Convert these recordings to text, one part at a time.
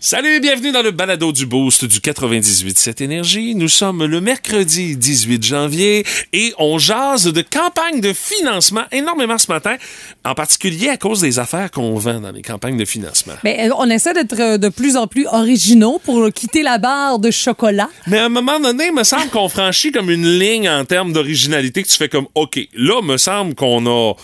Salut, bienvenue dans le balado du Boost du 98 cette énergie. Nous sommes le mercredi 18 janvier et on jase de campagne de financement énormément ce matin, en particulier à cause des affaires qu'on vend dans les campagnes de financement. Mais euh, on essaie d'être euh, de plus en plus originaux pour quitter la barre de chocolat. Mais à un moment donné, il me semble qu'on franchit comme une ligne en termes d'originalité que tu fais comme OK, là, me semble qu'on a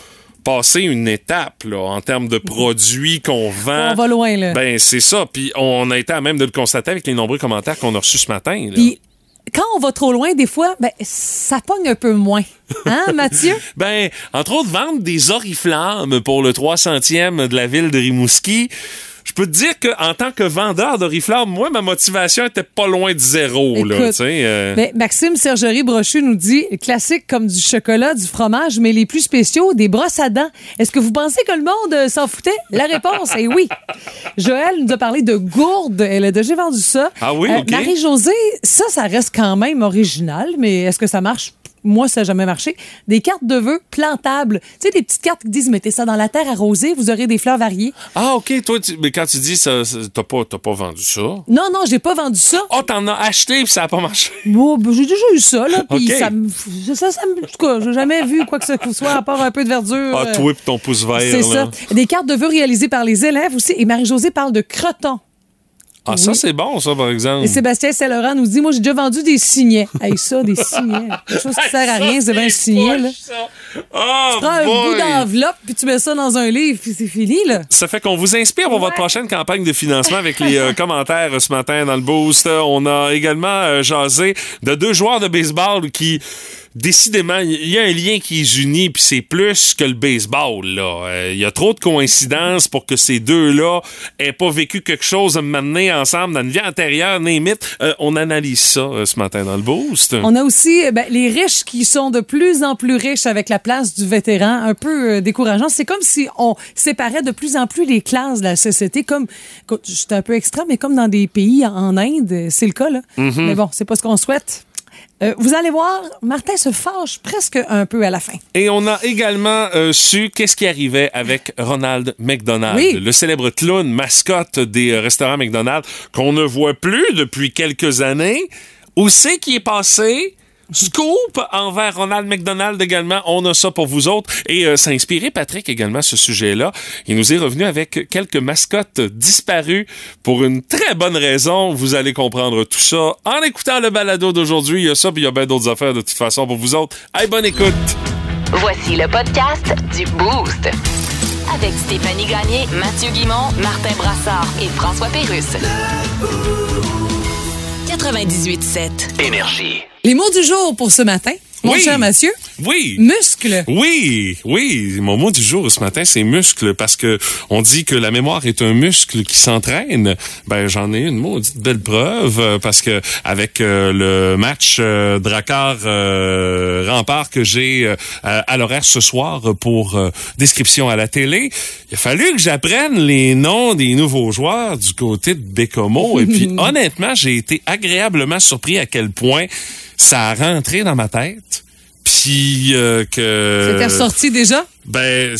passé une étape là, en termes de produits qu'on vend. On va loin, là. Ben, c'est ça. Puis on a été à même de le constater avec les nombreux commentaires qu'on a reçus ce matin. là. Puis quand on va trop loin, des fois, ben, ça pogne un peu moins. Hein, Mathieu? Ben, entre autres, vendre des oriflammes pour le 300e de la ville de Rimouski. Je peux te dire qu'en tant que vendeur d'oriflammes, moi, ma motivation était pas loin de zéro. Écoute, euh. Ben, Maxime Sergerie Brochu nous dit classique comme du chocolat, du fromage, mais les plus spéciaux, des brosses à dents. Est-ce que vous pensez que le monde euh, s'en foutait? La réponse est oui. Joël nous a parlé de gourdes. Elle a déjà vendu ça. Ah oui, Euh, OK. Marie-Josée, ça, ça reste quand même original, mais est-ce que ça marche? Moi, ça n'a jamais marché. Des cartes de vœux plantables. Tu sais, des petites cartes qui disent mettez ça dans la terre arrosée, vous aurez des fleurs variées. Ah, OK. Toi, tu- mais quand tu dis ça, ça- t'as pas, t'as pas vendu ça? Non, non, j'ai pas vendu ça. Oh, t'en as acheté puis ça a pas marché. Bon, ben, j'ai déjà eu ça, là. Puis ça. Ça. En tout cas, j'ai jamais vu quoi que ce soit à part un peu de verdure. Ah, euh, toi ton pouce vert. C'est ça. Des cartes de vœux réalisées par les élèves aussi. Et Marie-Josée parle de crotons. Ah, ça, c'est bon, ça, par exemple. Et Sébastien Saint-Laurent nous dit Moi, j'ai déjà vendu des signets. Hey, ça, des signets. Quelque chose qui sert à rien, c'est bien un signet, là. Oh, Prends un bout d'enveloppe, puis tu mets ça dans un livre, puis c'est fini, là. Ça fait qu'on vous inspire pour votre prochaine campagne de financement avec les euh, commentaires euh, ce matin dans le boost. On a également euh, jasé de deux joueurs de baseball qui décidément il y a un lien qui les unit puis c'est plus que le baseball là. Euh, Il y a trop de coïncidences pour que ces deux-là aient pas vécu quelque chose à mener ensemble dans une vie antérieure, it. Euh, on analyse ça euh, ce matin dans le boost. On a aussi euh, ben, les riches qui sont de plus en plus riches avec la place du vétéran, un peu euh, décourageant. C'est comme si on séparait de plus en plus les classes de la société, comme, j'étais un peu extra, mais comme dans des pays en Inde, euh, c'est le cas, là. Mais bon, c'est pas ce qu'on souhaite. Euh, vous allez voir, Martin se fâche presque un peu à la fin. Et on a également euh, su qu'est-ce qui arrivait avec Ronald McDonald, Oui. le célèbre clown mascotte des euh, restaurants McDonald's qu'on ne voit plus depuis quelques années. Où c'est qui est passé? Scoop envers Ronald McDonald également. On a ça pour vous autres. Et euh, inspiré Patrick également ce sujet-là. Il nous est revenu avec quelques mascottes disparues pour une très bonne raison. Vous allez comprendre tout ça en écoutant le balado d'aujourd'hui. Il y a ça, puis il y a bien d'autres affaires de toute façon pour vous autres. Hey, bonne écoute! Voici le podcast du Boost. Avec Stéphanie Gagné, Mathieu Guimont, Martin Brassard et François Pérusse. 98.7. Énergie. Les mots du jour pour ce matin, mon Oui. cher Mathieu. Oui. Muscle. Oui, oui. Mon mot du jour ce matin, c'est muscle parce que on dit que la mémoire est un muscle qui s'entraîne. Ben, j'en ai une maudite belle preuve euh, parce que avec euh, le match euh, Drakkar euh, Rempart que j'ai euh, à l'horaire ce soir pour description à la télé, il a fallu que j'apprenne les noms des nouveaux joueurs du côté de Bécomo et puis honnêtement, j'ai été agréablement surpris à quel point ça a rentré dans ma tête. Puis euh, que C'était ressorti déjà? ben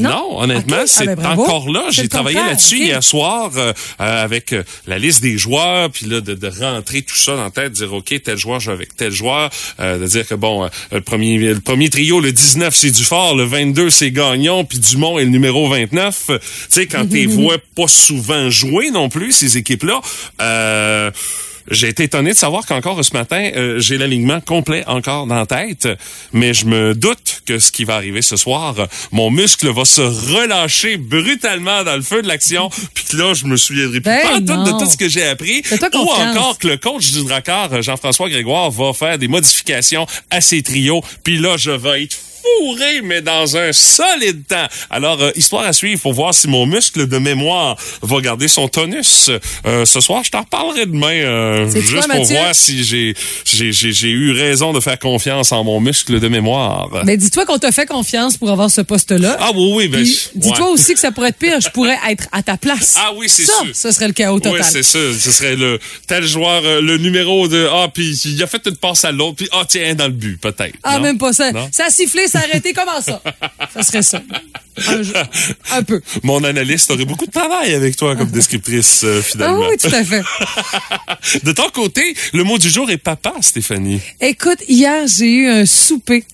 Non? non, honnêtement. Ah, c'est ben, encore là. J'ai travaillé là-dessus hier soir euh, euh, avec euh, la liste des joueurs, puis là de, de rentrer tout ça dans la tête, de dire ok tel joueur joue avec tel joueur, euh, de dire que bon euh, le premier le premier trio le 19 c'est Dufort, le 22 c'est Gagnon, puis Dumont est le numéro 29. Euh, Tu sais quand t'es vois pas souvent jouer non plus ces équipes là. Euh, j'ai été étonné de savoir qu'encore ce matin, euh, j'ai l'alignement complet encore dans la tête, mais je me doute que ce qui va arriver ce soir, mon muscle va se relâcher brutalement dans le feu de l'action, puis que là, je me souviendrai plus Ben pas de tout ce que j'ai appris, ou encore que le coach du Drakkar, euh, Jean-François Grégoire, va faire des modifications à ses trios, puis là, je vais être fourré, mais dans un solide temps. Alors, euh, histoire à suivre, faut voir si mon muscle de mémoire va garder son tonus. Euh, ce soir, je t'en reparlerai demain, euh, juste pour voir si j'ai j'ai j'ai j'ai eu raison de faire confiance en mon muscle de mémoire. Mais dis-toi qu'on t'a fait confiance pour avoir ce poste-là. ah oui, oui, ben, ouais. dis-toi aussi que ça pourrait être pire. Je pourrais être à ta place. Ah oui, c'est ça, sûr. Ce serait le chaos total. Oui, c'est ça. Ce serait le tel joueur, euh, le numéro de ah puis il a fait une passe à l'autre puis ah tiens dans le but peut-être. Ah, Non? même pas ça. Non? Ça a sifflé, s'arrêter. Comment ça? Ça serait ça. Un, peu. Mon analyste aurait beaucoup de travail avec toi comme descriptrice, euh, Ah finalement. oui, tout à fait. De ton côté, le mot du jour est papa, Stéphanie. Écoute, hier, j'ai eu un souper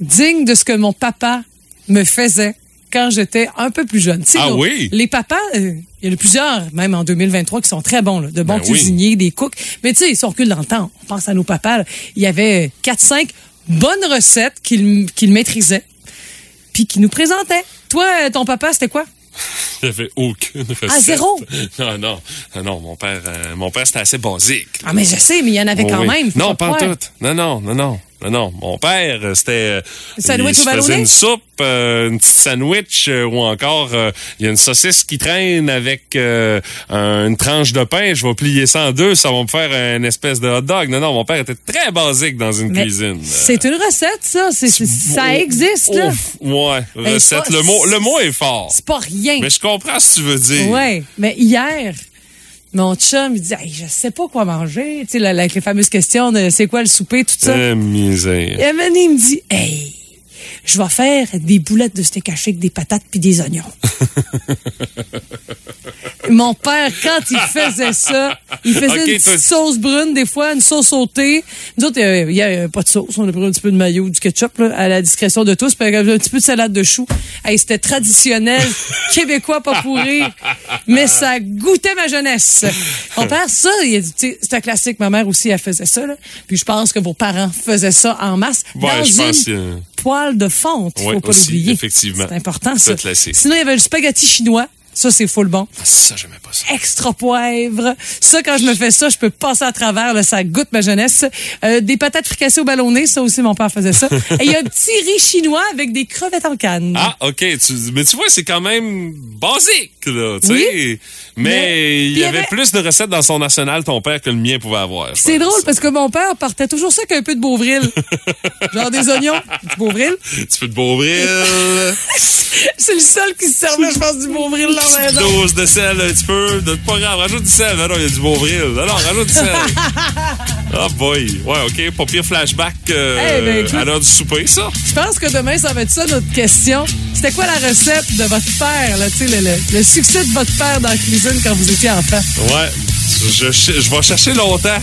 digne de ce que mon papa me faisait quand j'étais un peu plus jeune. Ah oui? Les papas, euh, il y en a plusieurs, même en 2023, qui sont très bons, là, de bons Ben oui. cuisiniers, des cooks. Mais tu sais, si on recule dans le temps, on pense à nos papas, il y avait 4-5 bonnes recettes qu'ils qu'ils maîtrisaient, puis qu'ils nous présentaient. Toi, euh, ton papa, c'était quoi? J'avais aucune recette. Ah, zéro? Non, non, non, non, mon père, euh, mon père, c'était assez basique. Ah, mais je sais, mais il y en avait Oh quand oui. même. Non, pas en tout. Non, non, non, non. Non, non. Mon père, euh, c'était... euh, Sandwich il se faisait une soupe, euh, une petite sandwich, euh, ou encore, euh, il y a une saucisse qui traîne avec un- une tranche de pain. Je vais plier ça en deux, ça va me faire une espèce de hot dog. Non, non, mon père était très basique dans une Mais cuisine. C'est une recette, ça. C'est- ça existe, là. Ouf, ouais, recette. pas- le, mot, le mot est fort. C'est pas rien. Mais je comprends ce que tu veux dire. Ouais, mais hier, mon chum, il dit, Hey, je sais pas quoi manger. Tu sais, là, avec les fameuses questions de c'est quoi le souper, tout ça. Eh, misère. Et à un moment donné, il me dit, hey, je vais faire des boulettes de steak haché avec des patates puis des oignons. Mon père, quand il faisait ça, il faisait une petite sauce brune, des fois, une sauce sautée. Nous autres, euh, il y a pas de sauce. On a pris un petit peu de maillot, du ketchup, là, à la discrétion de tous, puis un petit peu de salade de choux. Hey, c'était traditionnel, québécois, pas pourri, mais ça goûtait ma jeunesse. Mon père, ça, un classique. Ma mère aussi, elle faisait ça, là. Puis je pense que vos parents faisaient ça en masse. Ouais, dans je une pense que- poêle de fonte, il Ouais, faut pas l'oublier. effectivement. C'est important, C'est ça. classique. Sinon, il y avait le spaghetti chinois. Ça, c'est full bon. Ah, Ça, j'aimais pas ça. Extra poivre. Ça, quand je me fais ça, je peux passer à travers. Là, ça goûte ma jeunesse. Euh, des patates fricassées au ballonné. Ça aussi, mon père faisait ça. Et il y a un petit riz chinois avec des crevettes en canne. Ah, OK. Tu- mais tu vois, c'est quand même basique, là, tu sais. Mais, Mais- il y avait avait- plus de recettes dans son arsenal, ton père, que le mien pouvait avoir. C'est drôle parce que mon père partait toujours ça avec un peu de beauvril. Genre des oignons, du beauvril. Un petit peu de beauvril, C'est le seul qui se servait, je pense, du beauvril petite maison. dose de sel, un petit peu. De, pas grave, rajoute du sel. Non, non, il y a du beauvril. Non, non, rajoute du sel. Ah, boy. Ouais, OK. Pas pire flashback euh, Eh ben, écoute. à l'heure du souper, ça. Je pense que demain, ça va être ça notre question. C'était quoi la recette de votre père, là, tu sais, le, le- le succès de votre père dans la cuisine quand vous étiez enfant? Ouais. Je, je, je vais chercher longtemps.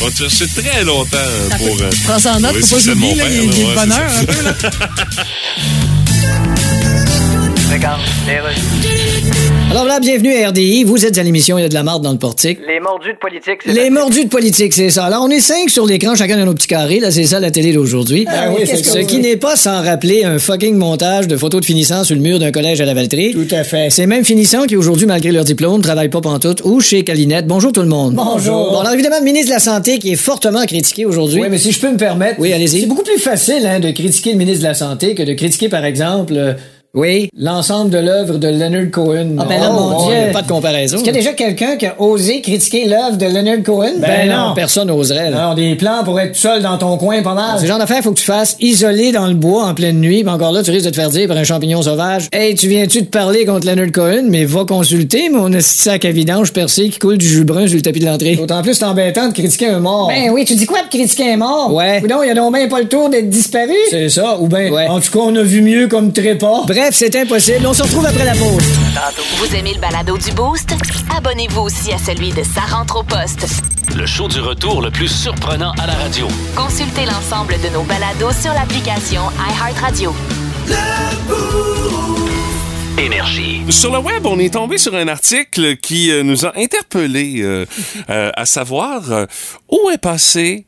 Je vais chercher très longtemps euh, pour. euh, Prends ça en note, faut pas ouais, le bonheur un peu, là. Alors là, bienvenue à RDI. Vous êtes à l'émission Il y a de la marde dans le portique. Les mordus de politique, c'est Les mordus de politique, c'est ça. Alors, on est cinq sur l'écran, chacun dans nos petits carrés. Là, c'est ça la télé d'aujourd'hui. oui, c'est Ce ça. qui n'est pas sans rappeler un fucking montage de photos de finissants sur le mur d'un collège à la Valtrie? Tout à fait. Ces mêmes finissants qui, aujourd'hui, malgré leur diplôme, travaillent pas pantoute ou chez Calinette. Bonjour tout le monde. Bonjour. Bon, alors évidemment, le ministre de la Santé qui est fortement critiqué aujourd'hui. Oui, mais si je peux me permettre. Oui, allez-y. C'est beaucoup plus facile hein, de critiquer le ministre de la Santé que de critiquer, par exemple, euh, Oui. l'ensemble de l'œuvre de Leonard Cohen. Ah ben là, Oh, mon bon, Dieu, y a pas de comparaison. Est-ce qu'il y a déjà quelqu'un qui a osé critiquer l'œuvre de Leonard Cohen? Ben, non, personne n'oserait. là. Non, des plans pour être seul dans ton coin, pas mal. Ce genre d'affaires, faut que tu fasses isolé dans le bois en pleine nuit, puis encore là, tu risques de te faire dire par un champignon sauvage Hey, tu viens-tu de parler contre Leonard Cohen, mais va consulter mon sac à vidange percé qui coule du jus brun sur le tapis de l'entrée. D'autant plus c'est embêtant de critiquer un mort. Ben oui, tu dis quoi de critiquer un mort? Ouais. Ou non, il y a donc bien pas le tour d'être disparu. C'est ça, ou ben, Ouais. en tout cas, on a vu mieux comme trépas. Bref, c'est impossible. On se retrouve après la pause. Vous aimez le balado du Boost? Abonnez-vous aussi à celui de Sa rentre au poste. Le show du retour le plus surprenant à la radio. Consultez l'ensemble de nos balados sur l'application iHeartRadio. Énergie. Sur le web, on est tombé sur un article qui euh, nous a interpellés, euh, euh, à savoir euh, où est passé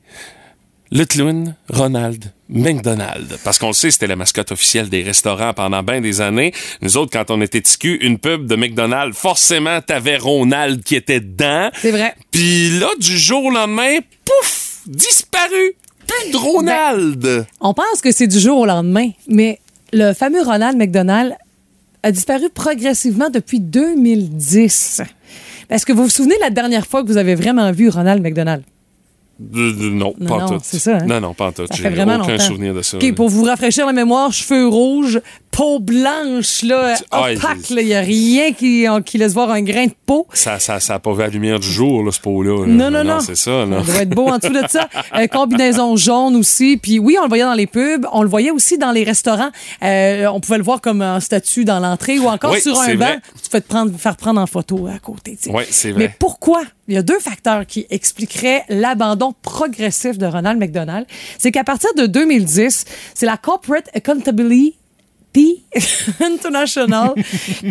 le clown Ronald McDonald. Parce qu'on le sait, c'était la mascotte officielle des restaurants pendant bien des années. Nous autres, quand on était TQ, une pub de McDonald's, forcément, t'avais Ronald qui était dedans. C'est vrai. Puis là, du jour au lendemain, pouf, disparu. Plus de Ronald. On pense que c'est du jour au lendemain, mais le fameux Ronald McDonald a disparu progressivement depuis 2010. Est-ce que vous vous souvenez de la dernière fois que vous avez vraiment vu Ronald McDonald? Non, Non, pas non, tout. c'est ça, hein? Non, non, pas en tout. J'ai fait vraiment aucun longtemps. souvenir de ça. OK, pour vous rafraîchir la mémoire, cheveux rouges, peau blanche, là, Ah, opaque. Il n'y a rien qui, qui laisse voir un grain de peau. Ça, ça, ça a pas vu la lumière du jour, là, ce pot-là. là. Non, non, non. C'est ça, là. Ça doit être beau en dessous de ça. Euh, combinaison jaune aussi. Puis oui, on le voyait dans les pubs. On le voyait aussi dans les restaurants. Euh, on pouvait le voir comme un statut dans l'entrée ou encore Oui, sur un banc. vrai. Tu fais te prendre, faire prendre en photo à côté. tu sais. Oui, c'est Mais vrai. pourquoi? Il y a deux facteurs qui expliqueraient l'abandon progressif de Ronald McDonald. C'est qu'à partir de 2010, c'est la Corporate Accountability International,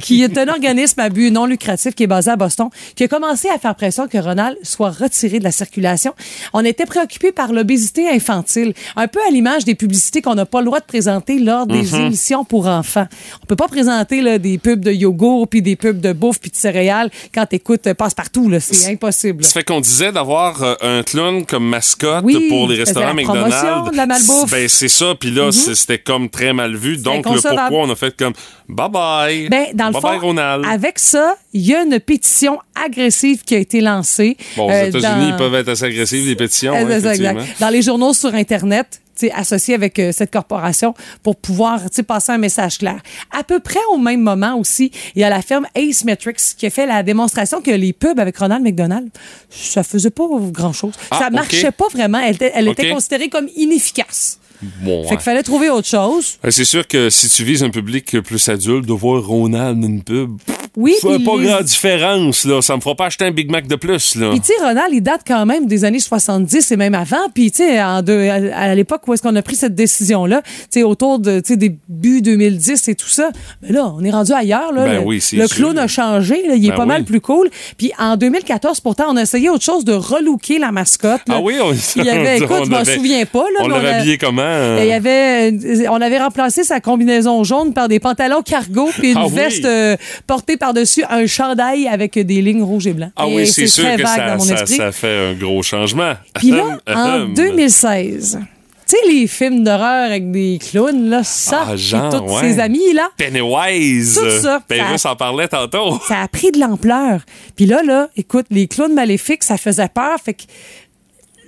qui est un organisme à but non lucratif qui est basé à Boston, qui a commencé à faire pression que Ronald soit retiré de la circulation. On était préoccupé par l'obésité infantile, un peu à l'image des publicités qu'on n'a pas le droit de présenter lors des Mhm. émissions pour enfants. On peut pas présenter là, des pubs de yogourt puis des pubs de bouffe puis de céréales quand t'écoutes euh, passe-partout. C'est impossible. Ça fait qu'on disait d'avoir euh, un clown comme mascotte Oui, pour les restaurants la McDonald's. de la malbouffe. Ben, c'est ça. Puis là, c'est- c'était comme très mal vu. Donc, le. Pourquoi on a fait comme bye bye. Ben, dans le bye fond, bye, Ronald. avec ça, il y a une pétition agressive qui a été lancée. Bon, aux euh, États-Unis, dans- ils peuvent être assez agressifs, les pétitions. Euh, hein, exact. Dans les journaux sur Internet, associés avec euh, cette corporation pour pouvoir passer un message clair. À peu près au même moment aussi, il y a la firme Ace Metrics qui a fait la démonstration que les pubs avec Ronald McDonald, ça faisait pas grand-chose. Ah, ça marchait pas vraiment. Elle, était- considérée comme inefficace. Bon, Fait qu'il fallait trouver autre chose. Euh, C'est sûr que si tu vises un public plus adulte, de voir Ronald dans une pub, Oui, puis pas les- grande différence, là. Ça me fera pas acheter un Big Mac de plus, là. Puis tu sais, Ronald, il date quand même des années 70 et même avant. Puis tu sais, à, à l'époque où est-ce qu'on a pris cette décision-là, tu sais, autour de tu sais, début 2010 et tout ça, mais là, on est rendu ailleurs. Là, Ben le, oui, c'est le clown a changé, là, il est Ben pas oui. mal plus cool. Puis en 2014, pourtant, on a essayé autre chose de relooker la mascotte. là. Ah oui, on, Il y avait, écoute, on je m'en souviens pas. Là, on l'avait habillé comment? euh? il y avait, euh, on avait remplacé sa combinaison jaune par des pantalons cargo puis une Ah oui? veste euh, portée par-dessus un chandail avec des lignes rouges et blancs. Ah Et oui, c'est sûr très que vague ça, dans mon ça, esprit. ça fait un gros changement. Puis là, en Ahem. 2016, tu sais, les films d'horreur avec des clowns, là, ça, Ah, et tous ouais. ses amis, là, Pennywise. Tout ça, ça- en parlait tantôt. ça a pris de l'ampleur. Puis là, là, écoute, les clowns maléfiques, ça faisait peur. Fait que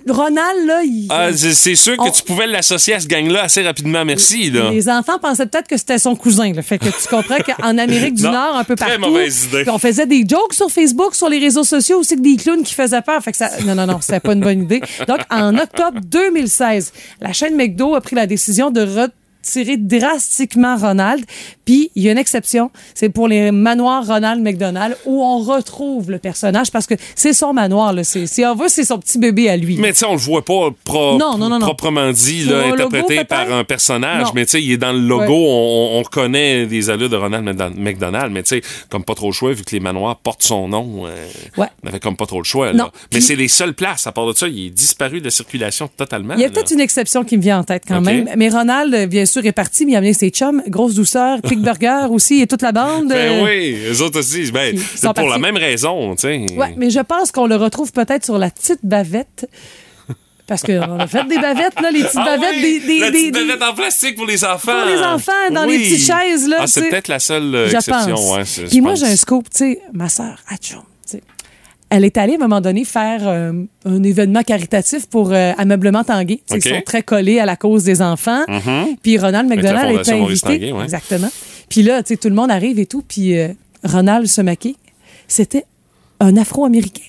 Ronald, là, il... Ah, c'est sûr que On- tu pouvais l'associer à ce gang-là assez rapidement, merci. Là. Les enfants pensaient peut-être que c'était son cousin. Là. Fait que tu comprends qu'en Amérique du Non, Nord, un peu très partout, mauvaise idée. on faisait des jokes sur Facebook, sur les réseaux sociaux aussi que des clowns qui faisaient peur. Fait que ça, non, non, non, c'était pas une bonne idée. Donc, en octobre 2016, la chaîne McDo a pris la décision de retirer drastiquement Ronald. Puis, il y a une exception, c'est pour les manoirs Ronald McDonald où on retrouve le personnage parce que c'est son manoir. Là. C'est- Si on veut, c'est son petit bébé à lui. Mais tu sais, on le voit pas pro- Non, non, non, non. proprement dit, là, logo, interprété par un personnage. Mais tu sais, il est dans le logo, Ouais. on, on reconnaît les allures de Ronald McDon- McDonald. Mais tu sais, comme pas trop le choix, vu que les manoirs portent son nom, euh, Ouais. on avait comme pas trop le choix. Non. Là. Mais c'est les seules places. À part de ça, il est disparu de la circulation totalement. Il y a là. peut-être une exception qui me vient en tête quand même. Mais Ronald, euh, bien sûr, est parti, mais il a amené ses chums, Grosse Douceur, Click Burger aussi, et toute la bande. Ben euh, oui, les autres aussi. Ben, c'est pour la même raison, tu sais. Ouais, mais je pense qu'on le retrouve peut-être sur la petite bavette. Parce qu'on a fait des bavettes, là, les petites Ah bavettes, oui, des, des, la des- petite des- bavette en plastique pour les enfants. Pour les enfants, dans les petites chaises, là, Ah, c'est peut-être la seule euh, exception. Ouais, Puis moi, j'ai un scoop, tu sais, ma sœur, Atchoum. Elle est allée à un moment donné faire euh, un événement caritatif pour euh, Ameublement Tanguay. Ils sont très collés à la cause des enfants. Mhm. Puis Ronald McDonald Maurice invité. Tanguay, ouais. Exactement. Puis là, tout le monde arrive et tout. Puis euh, Ronald se maquille. C'était un Afro-Américain.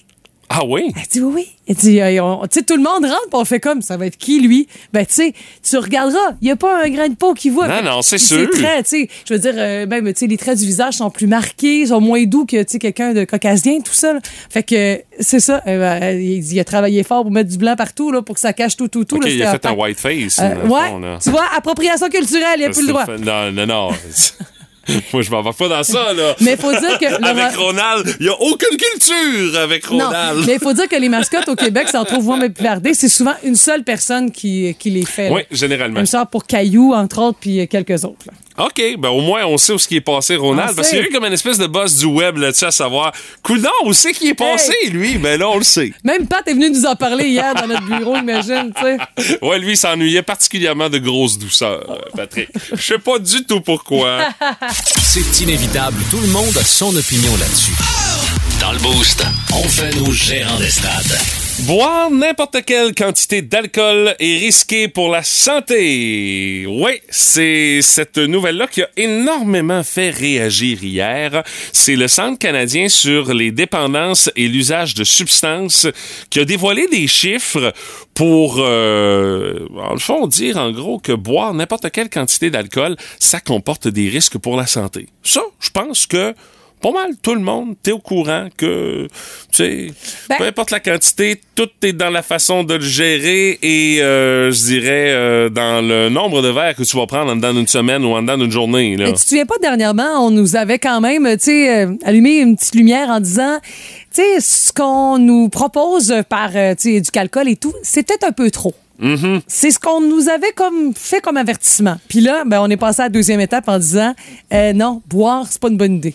Ah oui? Elle dit oui, oui. Elle dit, euh, on- tu sais, tout le monde rentre, puis on fait comme, ça va être qui, lui? Ben, tu sais, tu regarderas, il n'y a pas un grain de peau qui voit. Non, non, c'est sûr. traits, tu sais, je veux dire, euh, même, tu sais, les traits du visage sont plus marqués, sont moins doux que, tu sais, quelqu'un de caucasien, tout ça. là. Fait que, c'est ça, euh, ben, il, il a travaillé fort pour mettre du blanc partout, là, pour que ça cache tout, tout, tout. OK, là, il a fait un white face. Euh, ouais, fond, tu vois, appropriation culturelle, il a plus le droit. Non, non, non. Moi, je m'en vais pas dans ça, là. Mais faut dire que le Avec Ro- Ronald, il n'y a aucune culture avec Non, Ronald. mais il faut dire que les mascottes au Québec, ça en trouve moins plardé. C'est souvent une seule personne qui, qui les fait. là. Oui, généralement. Même ça pour Caillou, entre autres, puis quelques autres. là. OK, ben au moins, on sait où ce qui est passé, Ronald. On Parce qu'il y a eu comme une espèce de boss du web là-dessus à savoir, coudon, où c'est qui est passé, lui? Ben là, on le sait. Même Pat est venu nous en parler hier dans notre bureau, imagine, tu sais. Ouais, lui, il s'ennuyait particulièrement de grosse douceur, euh, Patrick. Je sais pas du tout pourquoi. C'est inévitable, tout le monde a son opinion là-dessus. Dans le boost, on fait nos gérants d'estrade. Boire n'importe quelle quantité d'alcool est risqué pour la santé. Oui, c'est cette nouvelle-là qui a énormément fait réagir hier. C'est le Centre canadien sur les dépendances et l'usage de substances qui a dévoilé des chiffres pour, euh, en le fond, dire en gros que boire n'importe quelle quantité d'alcool, ça comporte des risques pour la santé. Ça, je pense que pas mal tout le monde, t'es au courant que, tu sais, Ben- peu importe la quantité, tout est dans la façon de le gérer et, euh, je dirais, euh, dans le nombre de verres que tu vas prendre en dedans d'une semaine ou en dedans d'une journée. Là. Mais tu te souviens pas, dernièrement, on nous avait quand même, tu sais, euh, allumé une petite lumière en disant, tu sais, ce qu'on nous propose par, tu sais, du calcul et tout, c'était un peu trop. C'est ce qu'on nous avait comme fait comme avertissement. Puis là, ben, on est passé à la deuxième étape en disant, euh, non, boire, c'est pas une bonne idée.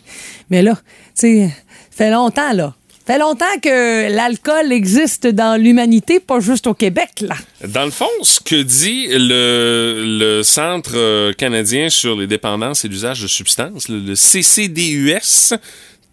Mais là, tu sais, fait longtemps, là. Fait longtemps que l'alcool existe dans l'humanité, pas juste au Québec, là. Dans le fond, ce que dit le, le Centre euh, canadien sur les dépendances et l'usage de substances, le, le CCDUS,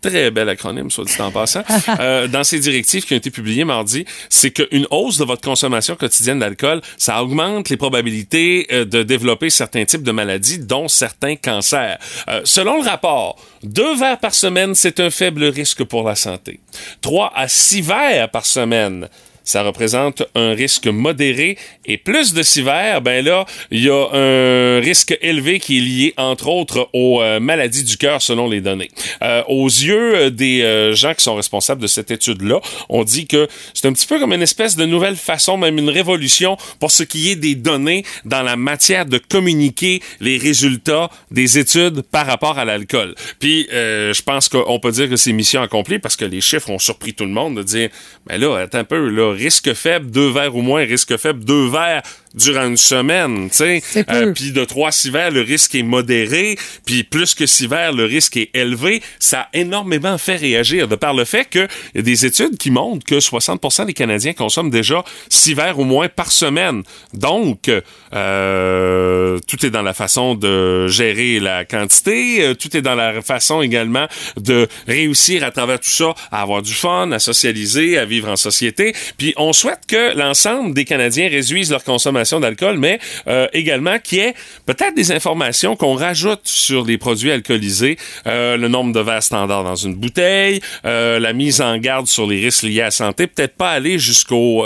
très bel acronyme, soit dit en passant, euh, dans ses directives qui ont été publiées mardi, c'est qu'une hausse de votre consommation quotidienne d'alcool, ça augmente les probabilités euh, de développer certains types de maladies, dont certains cancers. Euh, selon le rapport, deux verres par semaine, c'est un faible risque pour la santé. Trois à six verres par semaine, ça représente un risque modéré et plus de verres, ben là, il y a un risque élevé qui est lié entre autres aux euh, maladies du cœur selon les données. Euh, aux yeux euh, des euh, gens qui sont responsables de cette étude-là, on dit que c'est un petit peu comme une espèce de nouvelle façon, même une révolution pour ce qui est des données dans la matière de communiquer les résultats des études par rapport à l'alcool. Puis je pense qu'on peut dire que c'est mission accomplie parce que les chiffres ont surpris tout le monde de dire, ben là, attends un peu, là, risque faible, deux verres ou moins, risque faible, deux verres durant une semaine, tu sais. Peu. puis de trois six verres, le risque est modéré, puis plus que six verres, le risque est élevé. Ça a énormément fait réagir de par le fait qu'il y a des études qui montrent que 60% des Canadiens consomment déjà six verres ou moins par semaine. Donc, euh, tout est dans la façon de gérer la quantité, euh, tout est dans la façon également de réussir à travers tout ça à avoir du fun, à socialiser, à vivre en société. Puis on souhaite que l'ensemble des Canadiens réduisent leur consommation d'alcool, mais euh, également qu'il y ait peut-être des informations qu'on rajoute sur les produits alcoolisés, euh, le nombre de verres standards dans une bouteille, euh, la mise en garde sur les risques liés à la santé, peut-être pas aller jusqu'au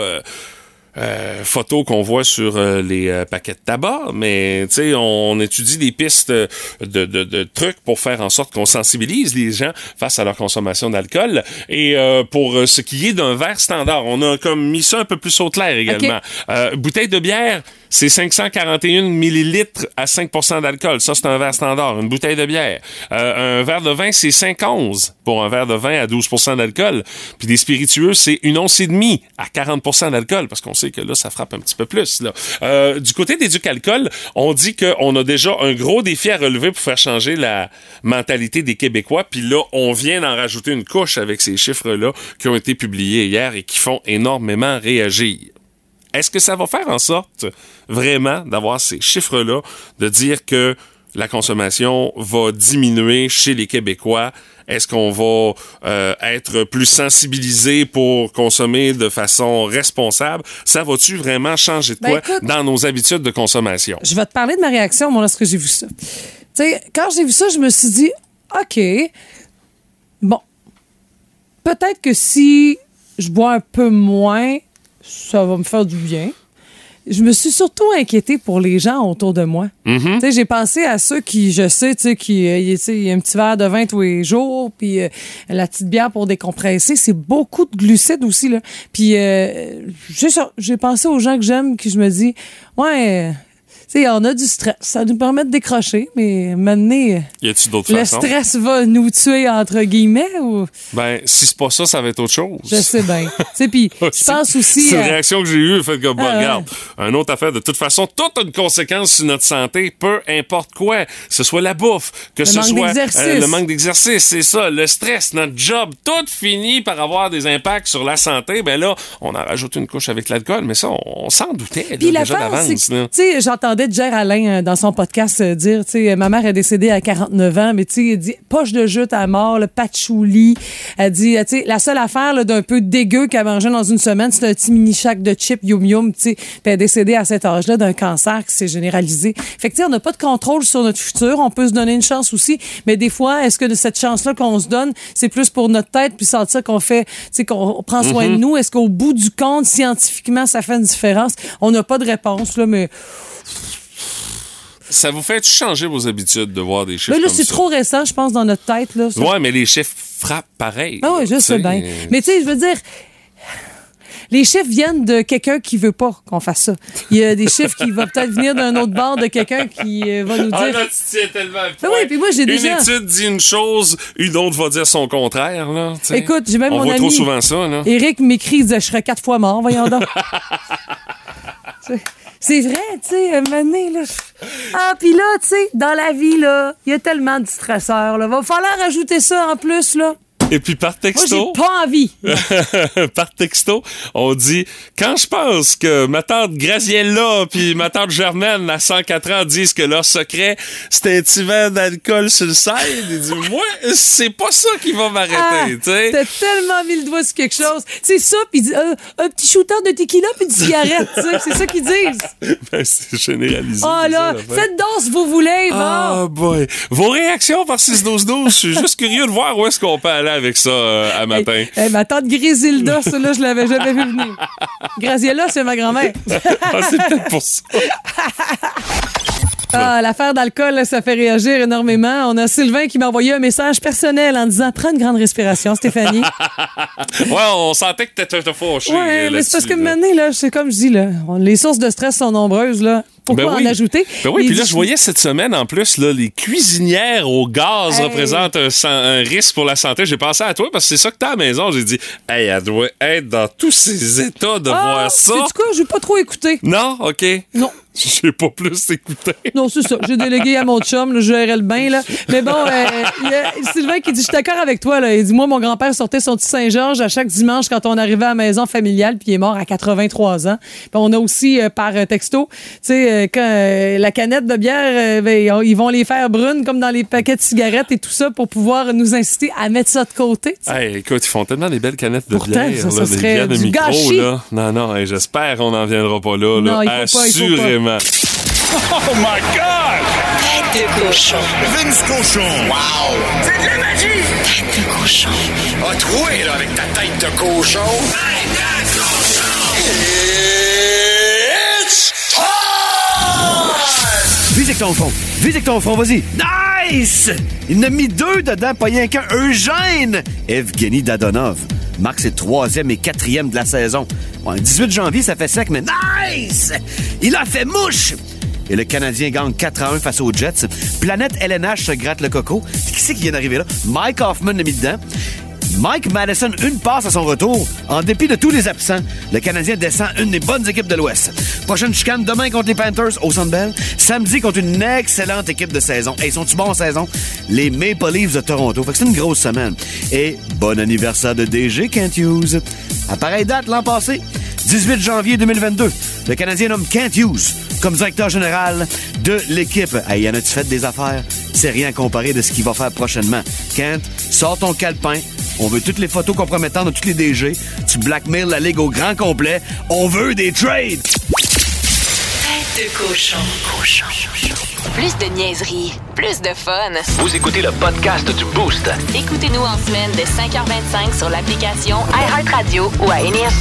euh, euh, photos qu'on voit sur euh, les euh, paquets de tabac, mais tu sais, on, étudie des pistes de, de, de trucs pour faire en sorte qu'on sensibilise les gens face à leur consommation d'alcool. Et euh, pour euh, ce qui est d'un verre standard, on a comme mis ça un peu plus au clair également. Euh, bouteille de bière, c'est 541 millilitres à 5% d'alcool. Ça, c'est un verre standard, une bouteille de bière. Euh, un verre de vin, c'est 5,11 pour un verre de vin à 12 d'alcool. Puis des spiritueux, c'est une once et demie à 40% d'alcool, parce qu'on que là, ça frappe un petit peu plus. Euh, du côté des alcool, on dit qu'on a déjà un gros défi à relever pour faire changer la mentalité des Québécois. Puis là, on vient d'en rajouter une couche avec ces chiffres-là qui ont été publiés hier et qui font énormément réagir. Est-ce que ça va faire en sorte vraiment d'avoir ces chiffres-là, de dire que la consommation va diminuer chez les Québécois? Est-ce qu'on va euh, être plus sensibilisé pour consommer de façon responsable? Ça va-tu vraiment changer de Ben, quoi écoute- dans nos habitudes de consommation? Je vais te parler de ma réaction, moi, lorsque j'ai vu ça. Tu sais, quand j'ai vu ça, je me suis dit, OK, bon, peut-être que si je bois un peu moins, ça va me faire du bien. Je me suis surtout inquiétée pour les gens autour de moi. Tu sais, J'ai pensé à ceux qui, je sais, tu sais, qui, euh, tu il y a un petit verre de vin tous les jours, puis euh, la petite bière pour décompresser. C'est beaucoup de glucides aussi. Là. Puis euh, j'ai pensé aux gens que j'aime, qui je me dis, ouais, tu sais, on a du stress. Ça nous permet de décrocher, mais maintenant, Y a-tu d'autres le façons? stress va nous tuer, entre guillemets, ou? Ben, si c'est pas ça, ça va être autre chose. je sais bien. Tu sais, puis je pense aussi... C'est une à- réaction que j'ai eue, fait que, bon, Ah, regarde, une autre affaire, de toute façon, toute une conséquence sur notre santé, peu importe quoi, que ce soit la bouffe, que ce soit euh, le manque d'exercice, c'est ça, le stress, notre job, tout finit par avoir des impacts sur la santé, ben là, on en rajoute une couche avec l'alcool, mais ça, on, on s'en doutait, Puis c'est d'avance, tu sais, j'entendais J'entendais Jer Alain euh, dans son podcast euh, dire, tu sais, ma mère est décédée à 49 ans, mais tu sais, dit poche de jute à mort, le patchouli. Elle dit, tu sais, la seule affaire d'un peu dégueu qu'elle mangeait dans une semaine, c'est un petit mini shack de chips yum yum, tu sais. Puis elle est décédée à cet âge-là d'un cancer qui s'est généralisé. Fait que tu sais, on n'a pas de contrôle sur notre futur. On peut se donner une chance aussi, mais des fois, est-ce que de cette chance-là qu'on se donne, c'est plus pour notre tête puis sentir qu'on fait, tu sais, qu'on prend soin de nous? Est-ce qu'au bout du compte, scientifiquement, ça fait une différence? On n'a pas de réponse là, mais Ça vous fait changer vos habitudes de voir des chiffres mais là, c'est trop récent, je pense, dans notre tête là. ça. Ouais, mais les chiffres frappent pareil. Ah oui, je sais bien. Mais tu sais, je veux dire, les chiffres viennent de quelqu'un qui veut pas qu'on fasse ça. Il y a des chiffres qui vont peut-être venir d'un autre bord de quelqu'un qui euh, va nous Ah dire. là, tu tiens tellement Ben oui, puis moi, j'ai déjà- Une étude dit une chose, une autre va dire son contraire, là. Écoute, j'ai même On mon voit ami. trop souvent ça, là. Eric m'écrit, il disait, je serais quatre fois mort, voyons donc. C'est- vrai, tu sais, donné, là. Ah, puis là, tu sais, dans la vie, là, il y a tellement de stresseurs, là. Va falloir rajouter ça en plus, là. Et puis par Moi, j'ai texto, pas envie. par texto, on dit quand je pense que ma tante Graziella puis ma tante Germaine à 104 ans disent que leur secret c'est un petit verre d'alcool sur le side, il dit moi c'est pas ça qui va Ah, m'arrêter, tu sais. T'as tellement mis le doigt sur quelque chose. C'est ça, puis euh, un petit shooter de tequila puis une cigarette. C'est ça qu'ils disent. Ben, c'est généralisé. Ah c'est là, ça, faites que vous voulez, bon. Ah boy. Vos réactions par 6-12-12, je suis juste curieux de voir où est-ce qu'on peut aller avec ça euh, à matin. Hey, hey, ma tante Grisilda, ça là, je l'avais jamais vu venir. Graziella, c'est ma grand-mère. Ah, c'est peut-être pour ça. Ah, l'affaire d'alcool, ça fait réagir énormément. On a Sylvain qui m'a envoyé un message personnel en disant Prends une grande respiration, Stéphanie. Ouais, on sentait que t'étais fâché. ouais, mais c'est parce que maintenant, là, c'est comme je dis, là, on- les sources de stress sont nombreuses. Là. Pourquoi Ben oui. en ajouter? Ben oui, puis là, je voyais cette semaine, en plus, là, les cuisinières au gaz Hey. représentent un, risque pour la santé. J'ai pensé à toi parce que c'est ça que t'as à la maison. J'ai dit, hey, elle doit être dans tous ces états de Ah, voir ça. sais-tu quoi? J'ai pas trop écouté. Non? OK. Non. J'ai pas plus écouté. Non, c'est ça. J'ai délégué à mon chum, là, je gérais le bain. Là. Mais bon, euh, il y a Sylvain qui dit Je suis d'accord avec toi. Là. Il dit Moi, mon grand-père sortait son petit Saint-Georges à chaque dimanche quand on arrivait à la maison familiale, puis il est mort à 83 ans. Puis on a aussi euh, par euh, texto, tu sais, euh, quand euh, la canette de bière, euh, ben, on- ils vont les faire brunes comme dans les paquets de cigarettes et tout ça pour pouvoir nous inciter à mettre ça de côté. Hey, écoute, ils font tellement des belles canettes de Pourtant, bière, ça, ça là, des bières de micro, gâchis. là. Non, non, hey, j'espère qu'on n'en viendra pas là, là. Non, il faut pas. Assurément. Oh my God! Tête de cochon. Vince Cochon! Wow! C'est de la magie! Tête de cochon. A troué, là, avec ta tête de cochon! Tête de cochon! Vise ton front. Vise ton front, vas-y. Nice! Il en a mis deux dedans, pas rien qu'un. Eugène! Evgeny Dadonov. Marque ses troisième et quatrième de la saison. Bon, le 18 janvier, ça fait sec, mais nice! Il a fait mouche! Et le Canadien gagne 4 à 1 face aux Jets. Planète LNH se gratte le coco. Qui c'est qui vient d'arriver là? Mike Hoffman l'a mis dedans. Mike Madison, une passe à son retour. En dépit de tous les absents, le Canadien descend une des bonnes équipes de l'Ouest. Prochaine chicane demain contre les Panthers au Bell. Samedi contre une excellente équipe de saison. Et ils sont-tu bons en saison? Les Maple Leafs de Toronto. Fait que c'est une grosse semaine. Et bon anniversaire de DG Kent Hughes. À pareille date l'an passé, 18 janvier 2022, le Canadien nomme Kent Hughes comme directeur général de l'équipe. Hey, y en a-tu fait des affaires? C'est rien comparé de ce qu'il va faire prochainement. Kent, sors ton calepin. On veut toutes les photos compromettantes de tous les DG. Tu blackmail la ligue au grand complet. On veut des trades. Tête de cochon. Cochon. Plus de niaiserie, plus de fun. Vous écoutez le podcast du Boost. Écoutez-nous en semaine de 5h25 sur l'application iHeartRadio ou à Énergie.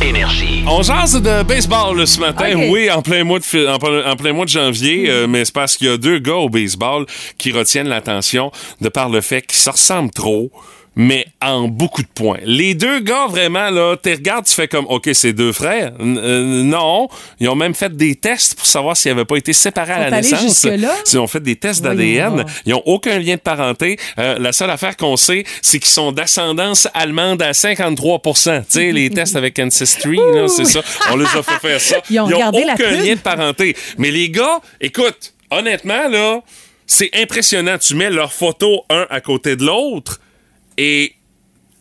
Énergie. On jase de baseball là, ce matin, oui, en plein mois de fi- en, plein- en plein mois de janvier, euh, mais c'est parce qu'il y a deux gars au baseball qui retiennent l'attention de par le fait qu'ils se ressemblent trop. Mais en beaucoup de points. Les deux gars, vraiment, là, tu regardes, tu fais comme, OK, c'est deux frères. N- euh, non. Ils ont même fait des tests pour savoir s'ils n'avaient pas été séparés à la naissance. Ils ont fait des tests d'ADN. Ils ont aucun lien de parenté. Euh, la seule affaire qu'on sait, c'est qu'ils sont d'ascendance allemande à 53 Tu sais, les tests avec Ancestry, c'est ça. On les a fait faire ça. Ils ont regardé la aucun lien de parenté. Mais les gars, écoute, honnêtement, là, c'est impressionnant. Tu mets leurs photos un à côté de l'autre et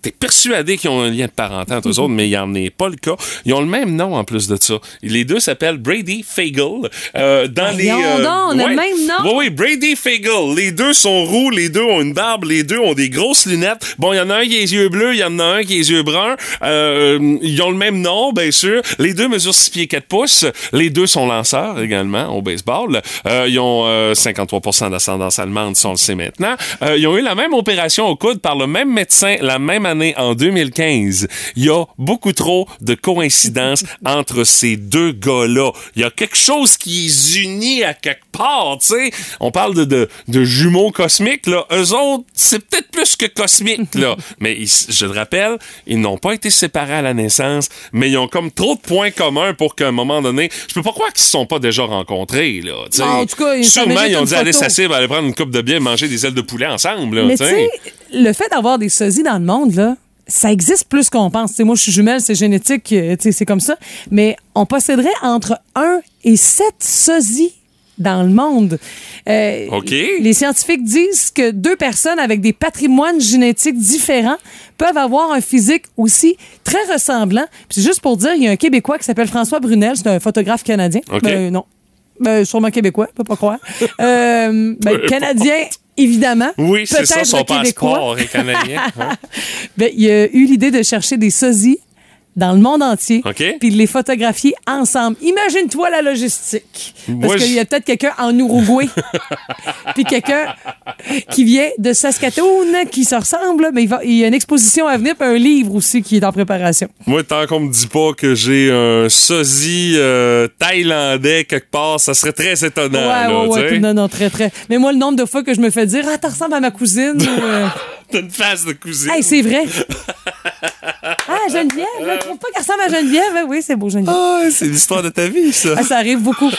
T'es persuadé qu'ils ont un lien de parenté entre eux autres, mais il n'y en est pas le cas. Ils ont le même nom en plus de ça. Les deux s'appellent Brady Fagel. Euh, dans les, Voyons donc, on a le même nom. Oui, oui, Brady Fagel. Les deux sont roux, les deux ont une barbe, les deux ont des grosses lunettes. Bon, il y en a un qui a les yeux bleus, il y en a un qui a les yeux bruns. Euh, ils ont le même nom, bien sûr. Les deux mesurent 6 pieds 4 pouces. Les deux sont lanceurs également au baseball. Euh, ils ont euh, 53% d'ascendance allemande, si on le sait maintenant. Euh, ils ont eu la même opération au coude par le même médecin la même année en 2015. Il y a beaucoup trop de coïncidences entre ces deux gars-là. Il y a quelque chose qui les unit à quelque part, tu sais. On parle de, de, de jumeaux cosmiques, là. Eux autres, c'est peut-être plus que cosmique, là. mais ils- je le rappelle, ils n'ont pas été séparés à la naissance, mais ils ont comme trop de points communs pour qu'à un moment donné, je peux pas croire qu'ils se sont pas déjà rencontrés, là. sais. En tout cas, ils Sûrement, ils ont dit, allez, s'asseoir, aller prendre une coupe de bière, manger des ailes de poulet ensemble, là, Mais tu sais, le fait d'avoir des sosies dans le monde, là, ça existe plus qu'on pense. Moi, je suis jumelle, c'est génétique, euh, c'est comme ça. Mais on posséderait entre 1 et 7 sosies dans le monde. Euh, OK. Les scientifiques disent que deux personnes avec des patrimoines génétiques différents peuvent avoir un physique aussi très ressemblant. Puis c'est juste pour dire, il y a un Québécois qui s'appelle François Brunel, c'est un photographe canadien. OK. Ben, non. Ben, sûrement québécois, peut pas croire. Euh, ben, canadien, évidemment. Oui, c'est ça, son québécois. passeport est canadien. Ouais. Ben, il a eu l'idée de chercher des sosies dans le monde entier, OK. puis de les photographier ensemble. Imagine-toi la logistique. Parce qu'il y a peut-être quelqu'un en Uruguay, puis quelqu'un qui vient de Saskatoon, qui se ressemble, mais il, va- il y a une exposition à venir, puis un livre aussi qui est en préparation. Moi, tant qu'on me dit pas que j'ai un sosie euh, thaïlandais quelque part, ça serait très étonnant. ouais, là, ouais, ouais, non, non, très, très. Mais moi, le nombre de fois que je me fais dire, ah, t'as ressemble à ma cousine. ou, euh, T'as une face de cousine. Hey, c'est vrai. ah, Geneviève, je trouve pas qu'elle ressemble à Geneviève. Ah Oui, c'est beau, Geneviève. Ah, c'est l'histoire de ta vie, ça. Ah, ça arrive beaucoup.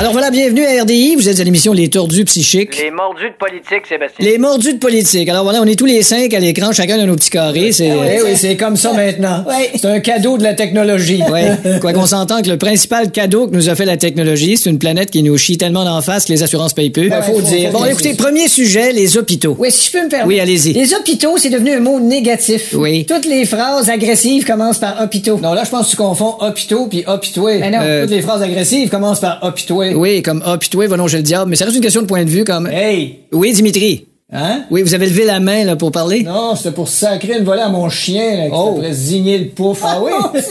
Alors voilà, bienvenue à RDI. Vous êtes à l'émission Les Tordus Psychiques. Les mordus de politique, Sébastien. Les mordus de politique. Alors voilà, on est tous les cinq à l'écran, chacun dans nos petits carrés. C'est Eh oui, c'est comme ça maintenant. C'est un cadeau de la technologie. Ouais. Quoi qu'on s'entend que le principal cadeau que nous a fait la technologie, c'est une planète qui nous chie tellement d'en face que les assurances payent peu. Ouais, faut dire. Bon, écoutez, premier sujet, les hôpitaux. Oui, si je peux me permettre. Oui, allez-y. Les hôpitaux, c'est devenu un mot négatif. Oui. Toutes les phrases agressives commencent par hôpitaux. Non, là, je pense que tu confonds hôpitaux puis hôpitoué. Mais non. Euh, Toutes les phrases agressives commencent par hôpitoué. Oui, comme ah, puis toi, va longer le diable. Mais ça reste une question de point de vue, comme. Hey! Oui, Dimitri. Hein? Oui, vous avez levé la main là pour parler. Non, c'était pour sacrer une volée à mon chien, là, qui Oh. zigner le pouf. Ah oui?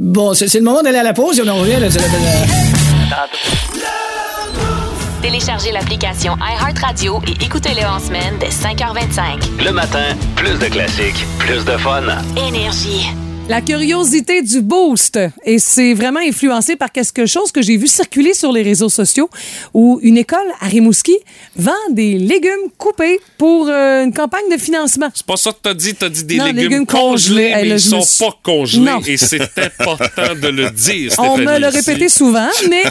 Bon, c'est c'est le moment d'aller à la pause et on en revient là. la- Téléchargez l'application iHeartRadio et écoutez-le en semaine dès 5h25. Le matin, plus de classiques, plus de fun. Énergie. La curiosité du boost. Et c'est vraiment influencé par quelque chose que j'ai vu circuler sur les réseaux sociaux où une école à Rimouski vend des légumes coupés pour euh, une campagne de financement. C'est pas ça que t'as dit, t'as dit des Non, légumes, légumes congelés, congelés. Hey, mais là, ils sont suis- pas congelés Non. et c'est important de le dire, On me l'a répété souvent, mais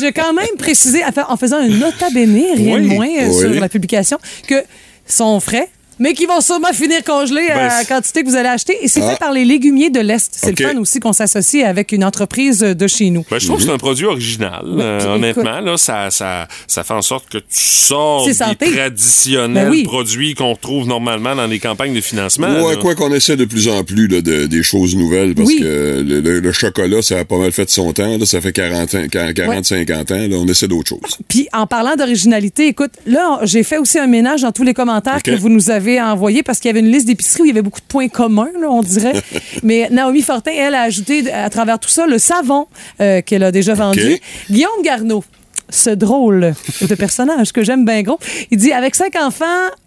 j'ai quand même précisé en faisant un nota bene, rien Oui, de moins euh, oui. sur la publication, que sont frais. Mais qui vont sûrement finir congelés à Ben, la quantité que vous allez acheter. Et c'est Ah. fait par les légumiers de l'Est. C'est le fun aussi qu'on s'associe avec une entreprise de chez nous. Ben, je trouve que c'est un produit original. euh, puis, honnêtement, là, ça, ça, ça fait en sorte que tu sors des santé. traditionnels Ben oui. produits qu'on trouve normalement dans les campagnes de financement. Ouais, là. quoi qu'on essaie de plus en plus là, de- des choses nouvelles, parce Oui. que le, le- le chocolat, ça a pas mal fait son temps. Là, ça fait 40 ans, 40-50 ans. Là, on essaie d'autres choses. Puis en parlant d'originalité, écoute, là, j'ai fait aussi un ménage dans tous les commentaires que vous nous avez envoyés parce qu'il y avait une liste d'épiceries où il y avait beaucoup de points communs, là, on dirait. Mais Naomi Fortin, elle, a ajouté à travers tout ça le savon euh, qu'elle a déjà vendu. Guillaume Garneau, ce drôle de personnage que j'aime bien gros, il dit avec cinq enfants,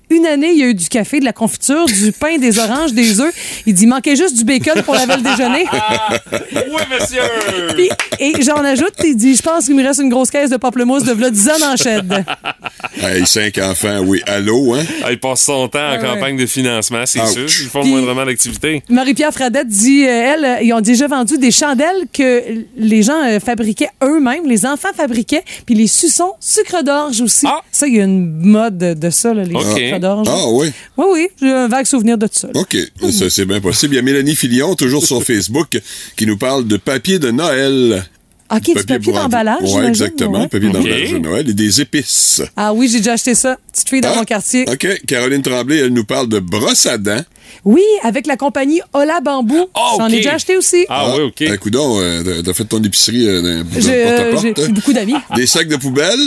une année, il y a eu du café, de la confiture, du pain, des oranges, des œufs. Il dit, il manquait juste du bacon pour laver le déjeuner. oui, monsieur! Puis, et j'en ajoute, il dit, je pense qu'il me reste une grosse caisse de pamplemousse de v'là 10 ans la shed. Hey, cinq enfants, oui. Allô, hein? Ah, il passe son temps en Ouais, campagne de financement, c'est sûr. Ils font moindrement d'activité. Marie-Pierre Fradette dit, euh, elle, euh, ils ont déjà vendu des chandelles que les gens euh, fabriquaient eux-mêmes, les enfants fabriquaient, puis les suçons, sucre d'orge aussi. Ah! Ça, il y a une mode de ça, là, les OK. D'orge. Ah, oui. Oui, oui, j'ai un vague souvenir de ça. là. OK. Ça, c'est bien possible. Il y a Mélanie Filion, toujours sur Facebook, qui nous parle de papier de Noël. OK, du papier d'emballage, j'imagine, exactement, ouais. papier d'emballage de Noël et des épices. Ah oui, j'ai déjà acheté ça. Petite fille dans Ah, mon quartier. OK. Caroline Tremblay, elle nous parle de brosse à dents. Oui, avec la compagnie Ola Bambou. Ah, J'en OK. ai déjà acheté aussi. Ah, oui, OK. Ben, coudonc, euh, t'as- fait ton épicerie euh, dans J'ai euh, porte-à-porte, j'ai hein? beaucoup d'amis. Des sacs de poubelle?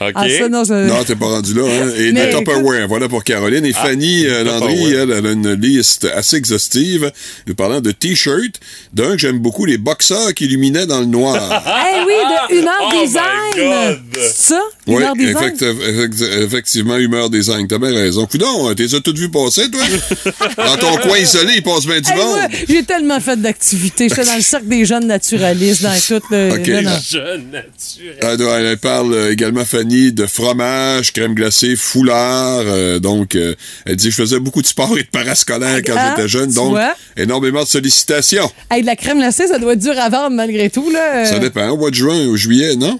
OK. Ah, ça, non, ça- Non, t'es pas rendu là, hein? Et Mais des Tupperware. Voilà pour Caroline. Et Fanny euh, Landry, Tupperware. elle, elle a une liste assez exhaustive nous parlant de t-shirts. D'un que j'aime beaucoup, les boxeurs qui illuminaient dans le noir. Eh oui, de Une heure Oh my design. God. C'est ça? Une heure design? effectivement, humeur design. T'as bien raison. Coudon, t'es toutes vues passer, toi? Dans ton coin isolé, il passe bien du Hey, monde. moi, j'ai tellement fait d'activités. J'étais dans le cercle des jeunes naturalistes, dans tout le. OK. non, non. Jeune naturel. Elle, parle euh, également, Fanny, de fromage, crème glacée, foulard. euh, donc, euh, elle dit, je faisais beaucoup de sport et de parascolaire quand Ah, j'étais jeune. Donc, vois? énormément de sollicitations. Hey, de la crème glacée, ça doit être dur à vendre malgré tout. Là. Ça dépend. Au mois de juin ou juillet, non?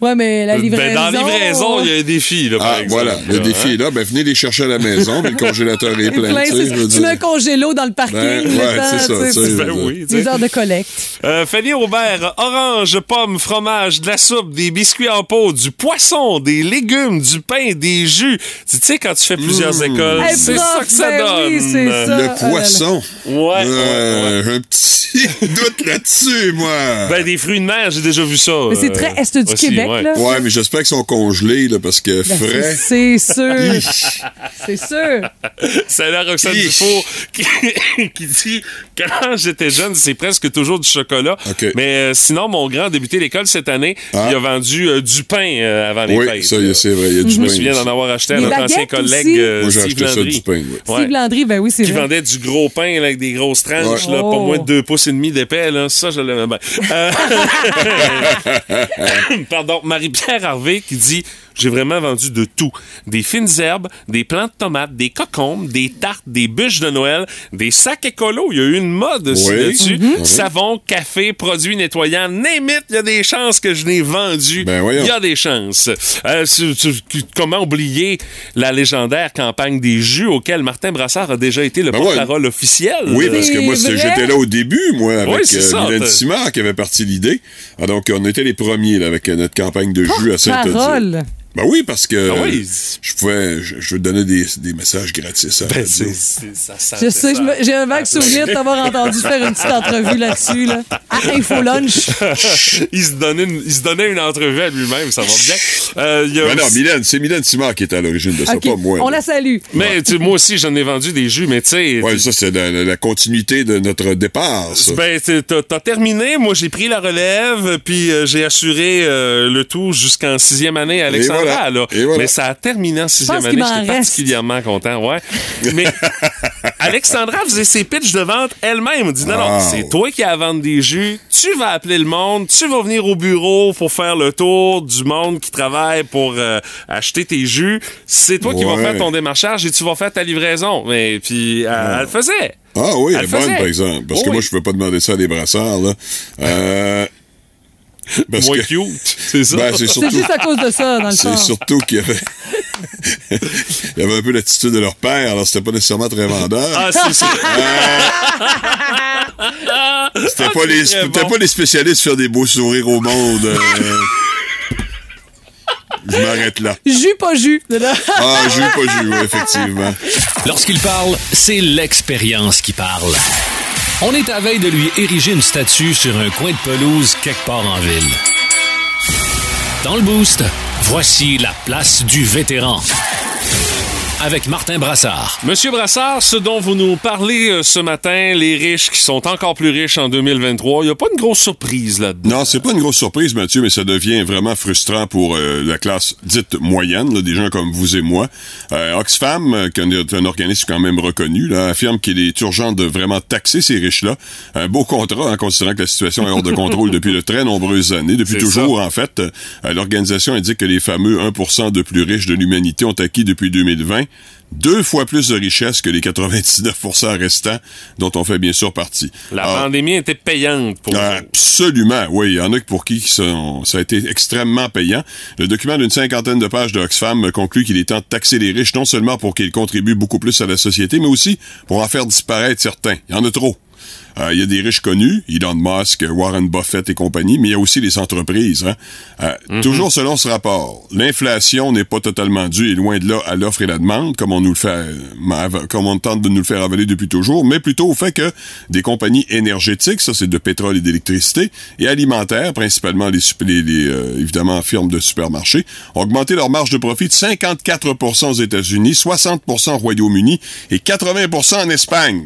Ouais, mais la livraison. Ben, dans la livraison, il y a un défi, là, par Ah, exemple, voilà. Le là, défi hein. est là. Ben, venez les chercher à la maison, mais le congélateur est plein. plein, tu dire. mets un congélo dans le parking. Ben, le ouais, temps, c'est ça, tu sais, tu sais, c'est- je Ben oui. Des heures de collecte. Euh, Fanny Aubert, orange, pomme, fromage, de la soupe, des biscuits en pot, du poisson, des légumes, du pain, des jus. Tu sais, quand tu fais plusieurs écoles, Hey, c'est ça que ça ben donne. oui, c'est ça. Le poisson. Ouais, ouais, Euh, J'ai un petit doute là-dessus, moi. Ben, des fruits de mer, j'ai déjà vu ça. Mais c'est euh, très est du aussi, Québec, ouais. là. Ouais, mais j'espère qu'ils sont congelés, là, parce que Ben, frais. c'est sûr. c'est sûr. C'est la Roxane. Dufour qui, qui dit quand j'étais jeune, c'est presque toujours du chocolat. Mais euh, sinon, mon grand a débuté l'école cette année. Ah. Il a vendu euh, du pain euh, avant les Oui, fêtes. ça, là. c'est vrai. Il y a du Je me pain souviens d'en avoir acheté à notre ancien collègue euh, Moi, j'ai Steve acheté ça Landry. du pain, oui. Ouais. Steve Landry, ben oui, c'est Qui vrai. vendait du gros pain là, avec des grosses tranches, Ouais. là, pas Oh. moins de deux pouces et demi d'épais. Ça, je l'aimais bien. Euh, Marie-Pierre Harvey qui dit J'ai vraiment vendu de tout. Des fines herbes, des plants de tomates, des cocombes, des tartes, des bûches de Noël, des sacs écolos. Il y a eu une mode aussi Oui. là-dessus. Mhm. Savon, café, produits nettoyants. Name it, il y a des chances que je n'ai vendu. Ben. Il y a des chances. Euh, comment oublier la légendaire campagne des jus auquel Martin Brassard a déjà été le Ben ouais. porte-parole officiel? Oui, parce que moi, j'étais là au début, moi, avec Oui, c'est euh, ça, Mylène t'as- Simard qui avait parti l'idée. Ah, donc, on était les premiers là, avec euh, notre campagne de jus à Saint-Odile. Ben oui, parce que Ah oui. euh, je pouvais, je, je donnais des, des messages gratis à Ben, c'est- c'est- ça Je sais, ça. j'ai un vague souvenir de t'avoir entendu faire une petite entrevue là-dessus, là. À Info Lunch. il, se donnait une, il se donnait une entrevue à lui-même, ça va bien. Euh, il y a Ben non, Mylène, c'est Mylène Simard qui est à l'origine de ça, pas moi. on là. la salue. mais tu sais, moi aussi, j'en ai vendu des jus, mais tu sais... Ouais, ça, c'est la, la- la continuité de notre départ, ça. Ben, t'as t'as terminé. Moi, j'ai pris la relève, puis euh, j'ai assuré euh, le tout jusqu'en sixième année à Alexandra. Voilà. Là. Et voilà. Mais ça a terminé en sixième année. J'étais particulièrement content, ouais. Mais Alexandra faisait ses pitchs de vente elle-même. Elle dit non, non, c'est toi qui as à vendre des jus. Tu vas appeler le monde. Tu vas venir au bureau pour faire le tour du monde qui travaille pour euh, acheter tes jus. C'est toi qui vas faire ton démarchage et tu vas faire ta livraison. Mais puis, elle, elle le faisait. Ah oui, elle Elle est bonne, faisait. par exemple. Parce que Oui. moi, je ne peux pas demander ça à des brassards, là. Euh, parce Moins que- cute, c'est ça? Ben, c'est juste à cause de ça, dans le c'est surtout qu'il y avait... Il y avait un peu l'attitude de leur père, alors c'était pas nécessairement très vendeur. Ah, c'est ça. c'était ah, pas, c'est les, bon. pas les spécialistes faire des beaux sourires au monde. euh. Je m'arrête là. Jus, pas jus. Ah, jus, pas jus, oui, effectivement. Lorsqu'il parle, c'est l'expérience qui parle. On est à veille de lui ériger une statue sur un coin de pelouse quelque part en ville. Dans le boost, voici la place du vétéran. Avec Martin Brassard. Monsieur Brassard, ce dont vous nous parlez euh, ce matin, les riches qui sont encore plus riches en 2023, il n'y a pas une grosse surprise là-dedans? Non, c'est pas une grosse surprise, Mathieu, mais ça devient vraiment frustrant pour euh, la classe dite moyenne, là, des gens comme vous et moi. Euh, Oxfam, euh, qui est un organisme quand même reconnu, là, affirme qu'il est urgent de vraiment taxer ces riches-là. Un beau contrat, en considérant que la situation est hors de contrôle depuis de très nombreuses années, depuis toujours, en fait. Euh, L'organisation indique que les fameux 1% de plus riches de l'humanité ont acquis depuis 2020 deux fois plus de richesses que les 99% restants dont on fait bien sûr partie. La Alors, pandémie était payante pour ah. Absolument, oui. Il y en a pour qui ça, ça a été extrêmement payant. Le document d'une cinquantaine de pages de Oxfam conclut qu'il est temps de taxer les riches, non seulement pour qu'ils contribuent beaucoup plus à la société, mais aussi pour en faire disparaître certains. Il y en a trop. Euh, Il y a des riches connus, Elon Musk, Warren Buffett et compagnie, mais il y a aussi les entreprises. hein. Euh, Mhm. Toujours selon ce rapport, l'inflation n'est pas totalement due et loin de là à l'offre et la demande, comme on nous le fait, euh, comme on tente de nous le faire avaler depuis toujours, mais plutôt au fait que des compagnies énergétiques, ça c'est de pétrole et d'électricité, et alimentaires, principalement les, sup- les, les, euh, évidemment firmes de supermarchés, ont augmenté leur marge de profit de 54% aux États-Unis, 60% au Royaume-Uni et 80% en Espagne.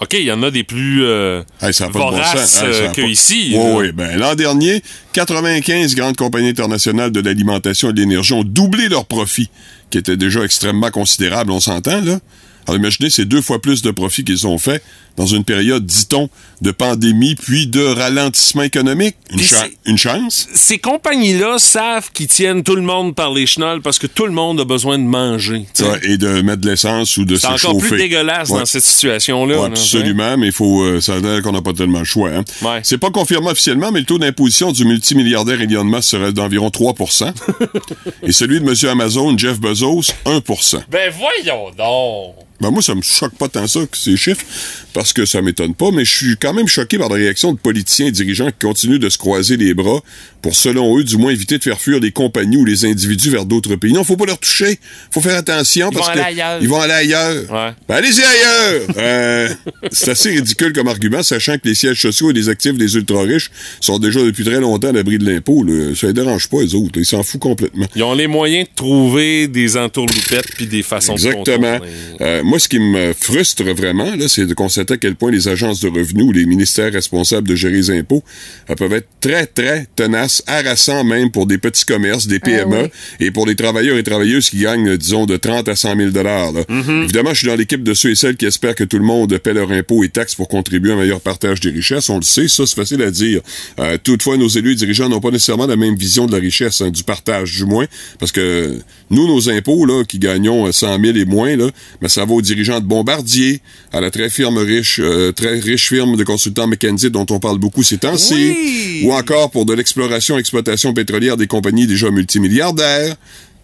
OK, il y en a des plus euh, Hey, ça bon. Hey, ça euh, a que pas- ici. Oui, oui. Ben, l'an dernier, 95 grandes compagnies internationales de l'alimentation et de l'énergie ont doublé leurs profits, qui étaient déjà extrêmement considérables, on s'entend, là. Alors imaginez, c'est deux fois plus de profits qu'ils ont fait dans une période, dit-on, de pandémie puis de ralentissement économique. Une, Puis cha- c'est- une chance? Ces compagnies-là savent qu'ils tiennent tout le monde par les chenolles parce que tout le monde a besoin de manger. Ça, et de mettre de l'essence ou de C'est se encore plus chauffer. dégueulasse Ouais. dans cette situation-là. Ouais, là, absolument, mais il faut, euh, ça a l'air qu'on n'a pas tellement le choix. Hein. Ouais. C'est pas confirmé officiellement, mais le taux d'imposition du multimilliardaire Elon Musk serait d'environ 3% et celui de M. Amazon, Jeff Bezos, 1% Ben voyons donc! Ben moi, ça me choque pas tant ça que ces chiffres, parce que ça m'étonne pas, mais je suis quand même choqué par la réaction de politiciens et dirigeants qui continuent de se croiser les bras pour, selon eux, du moins éviter de faire fuir les compagnies ou les individus vers d'autres pays. Non, faut pas leur toucher. Faut faire attention Ils parce vont que aller ailleurs. ils vont aller ailleurs. Ouais. Ben, allez-y ailleurs! Euh, c'est assez ridicule comme argument, sachant que les sièges sociaux et les actifs des ultra-riches sont déjà depuis très longtemps à l'abri de l'impôt. là. Ça les dérange pas, les autres. Ils s'en foutent complètement. Ils ont les moyens de trouver des entourloupettes puis des façons Exactement. de contourner. Euh, moi, ce qui me frustre vraiment, là, c'est de constater à quel point les agences de revenus ou les ministères responsables de gérer les impôts euh, peuvent être très, très tenaces, harassants même pour des petits commerces, des PME, oui. et pour les travailleurs et travailleuses qui gagnent, euh, disons, de 30 à 100 000 là. Évidemment, je suis dans l'équipe de ceux et celles qui espèrent que tout le monde paie leurs impôts et taxes pour contribuer à un meilleur partage des richesses. On le sait, ça, c'est facile à dire. Euh, toutefois, nos élus et dirigeants n'ont pas nécessairement la même vision de la richesse, hein, du partage, du moins, parce que nous, nos impôts, là, qui gagnons euh, 100 000 et moins, là, mais ça va aux dirigeants de Bombardier, à la très firme riche, euh, très riche firme de consultants McKenzie dont on parle beaucoup ces temps-ci, Oui. ou encore pour de l'exploration et exploitation pétrolière des compagnies déjà multimilliardaires.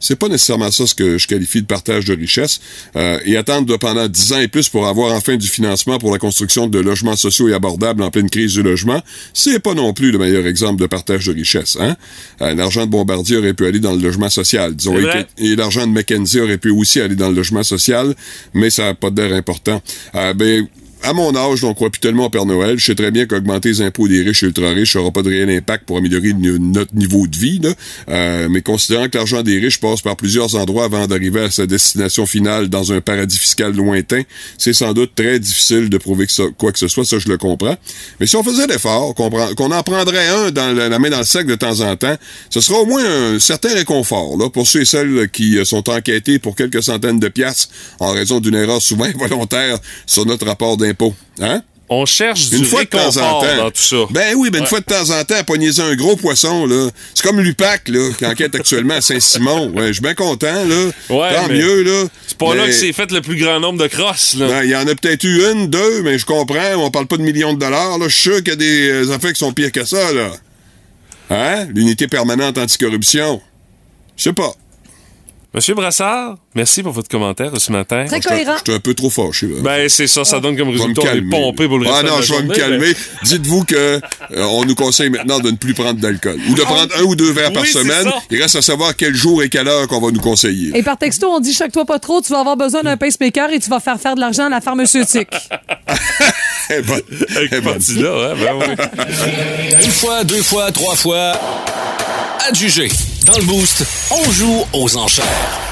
C'est pas nécessairement ça ce que je qualifie de partage de richesse. Euh, et attendre de pendant 10 ans et plus pour avoir enfin du financement pour la construction de logements sociaux et abordables en pleine crise du logement, c'est pas non plus le meilleur exemple de partage de richesse. Hein? Euh, l'argent de Bombardier aurait pu aller dans le logement social, disons, et l'argent de McKenzie aurait pu aussi aller dans le logement social, mais ça n'a pas d'air important. Euh, ben, à mon âge, on croit plus tellement au Père Noël. Je sais très bien qu'augmenter les impôts des riches et ultra-riches n'aura pas de réel impact pour améliorer notre niveau de vie. Là. Euh, mais considérant que l'argent des riches passe par plusieurs endroits avant d'arriver à sa destination finale dans un paradis fiscal lointain, c'est sans doute très difficile de prouver que ça, quoi que ce soit. Ça, je le comprends. Mais si on faisait l'effort, qu'on qu'on en prendrait un dans la, la main dans le sac de temps en temps, ce sera au moins un certain réconfort là, pour ceux et celles qui euh, sont enquêtés pour quelques centaines de piastres en raison d'une erreur souvent involontaire sur notre rapport d'impôt. Hein? On cherche du Une fois de temps en temps. dans tout ça. Ben oui, ben une fois de temps en temps, pognez un gros poisson, là. C'est comme l'UPAC, là, qui enquête actuellement à Saint-Simon. Ouais, je suis bien content, là. Ouais, Tant mieux, là. C'est pas là que c'est fait le plus grand nombre de crosses. Là. Ben, il y en a peut-être eu une, deux, mais je comprends, on parle pas de millions de dollars, là. Je suis sûr qu'il y a des euh, affaires qui sont pires que ça, là. Hein? L'unité permanente anticorruption. Je sais pas. Monsieur Brassard, merci pour votre commentaire ce matin. Très Je cohérent. suis un peu trop fâché, là. Ben, c'est ça, ça donne comme Je vais me résultat, on est pompé pour le reste Ah de non, la je vais me journée, calmer. Dites-vous que euh, on nous conseille maintenant de ne plus prendre d'alcool. Ou de prendre un ou deux verres par Oui, semaine. ça. Il reste à savoir quel jour et quelle heure qu'on va nous conseiller. Et par texto, on dit chaque toi pas trop, tu vas avoir besoin d'un pacemaker et tu vas faire faire de l'argent à la pharmaceutique. Eh ben, eh ben. là, hein, ben oui. Une fois, deux fois, trois fois. Adjugé. Dans le boost, on joue aux enchères.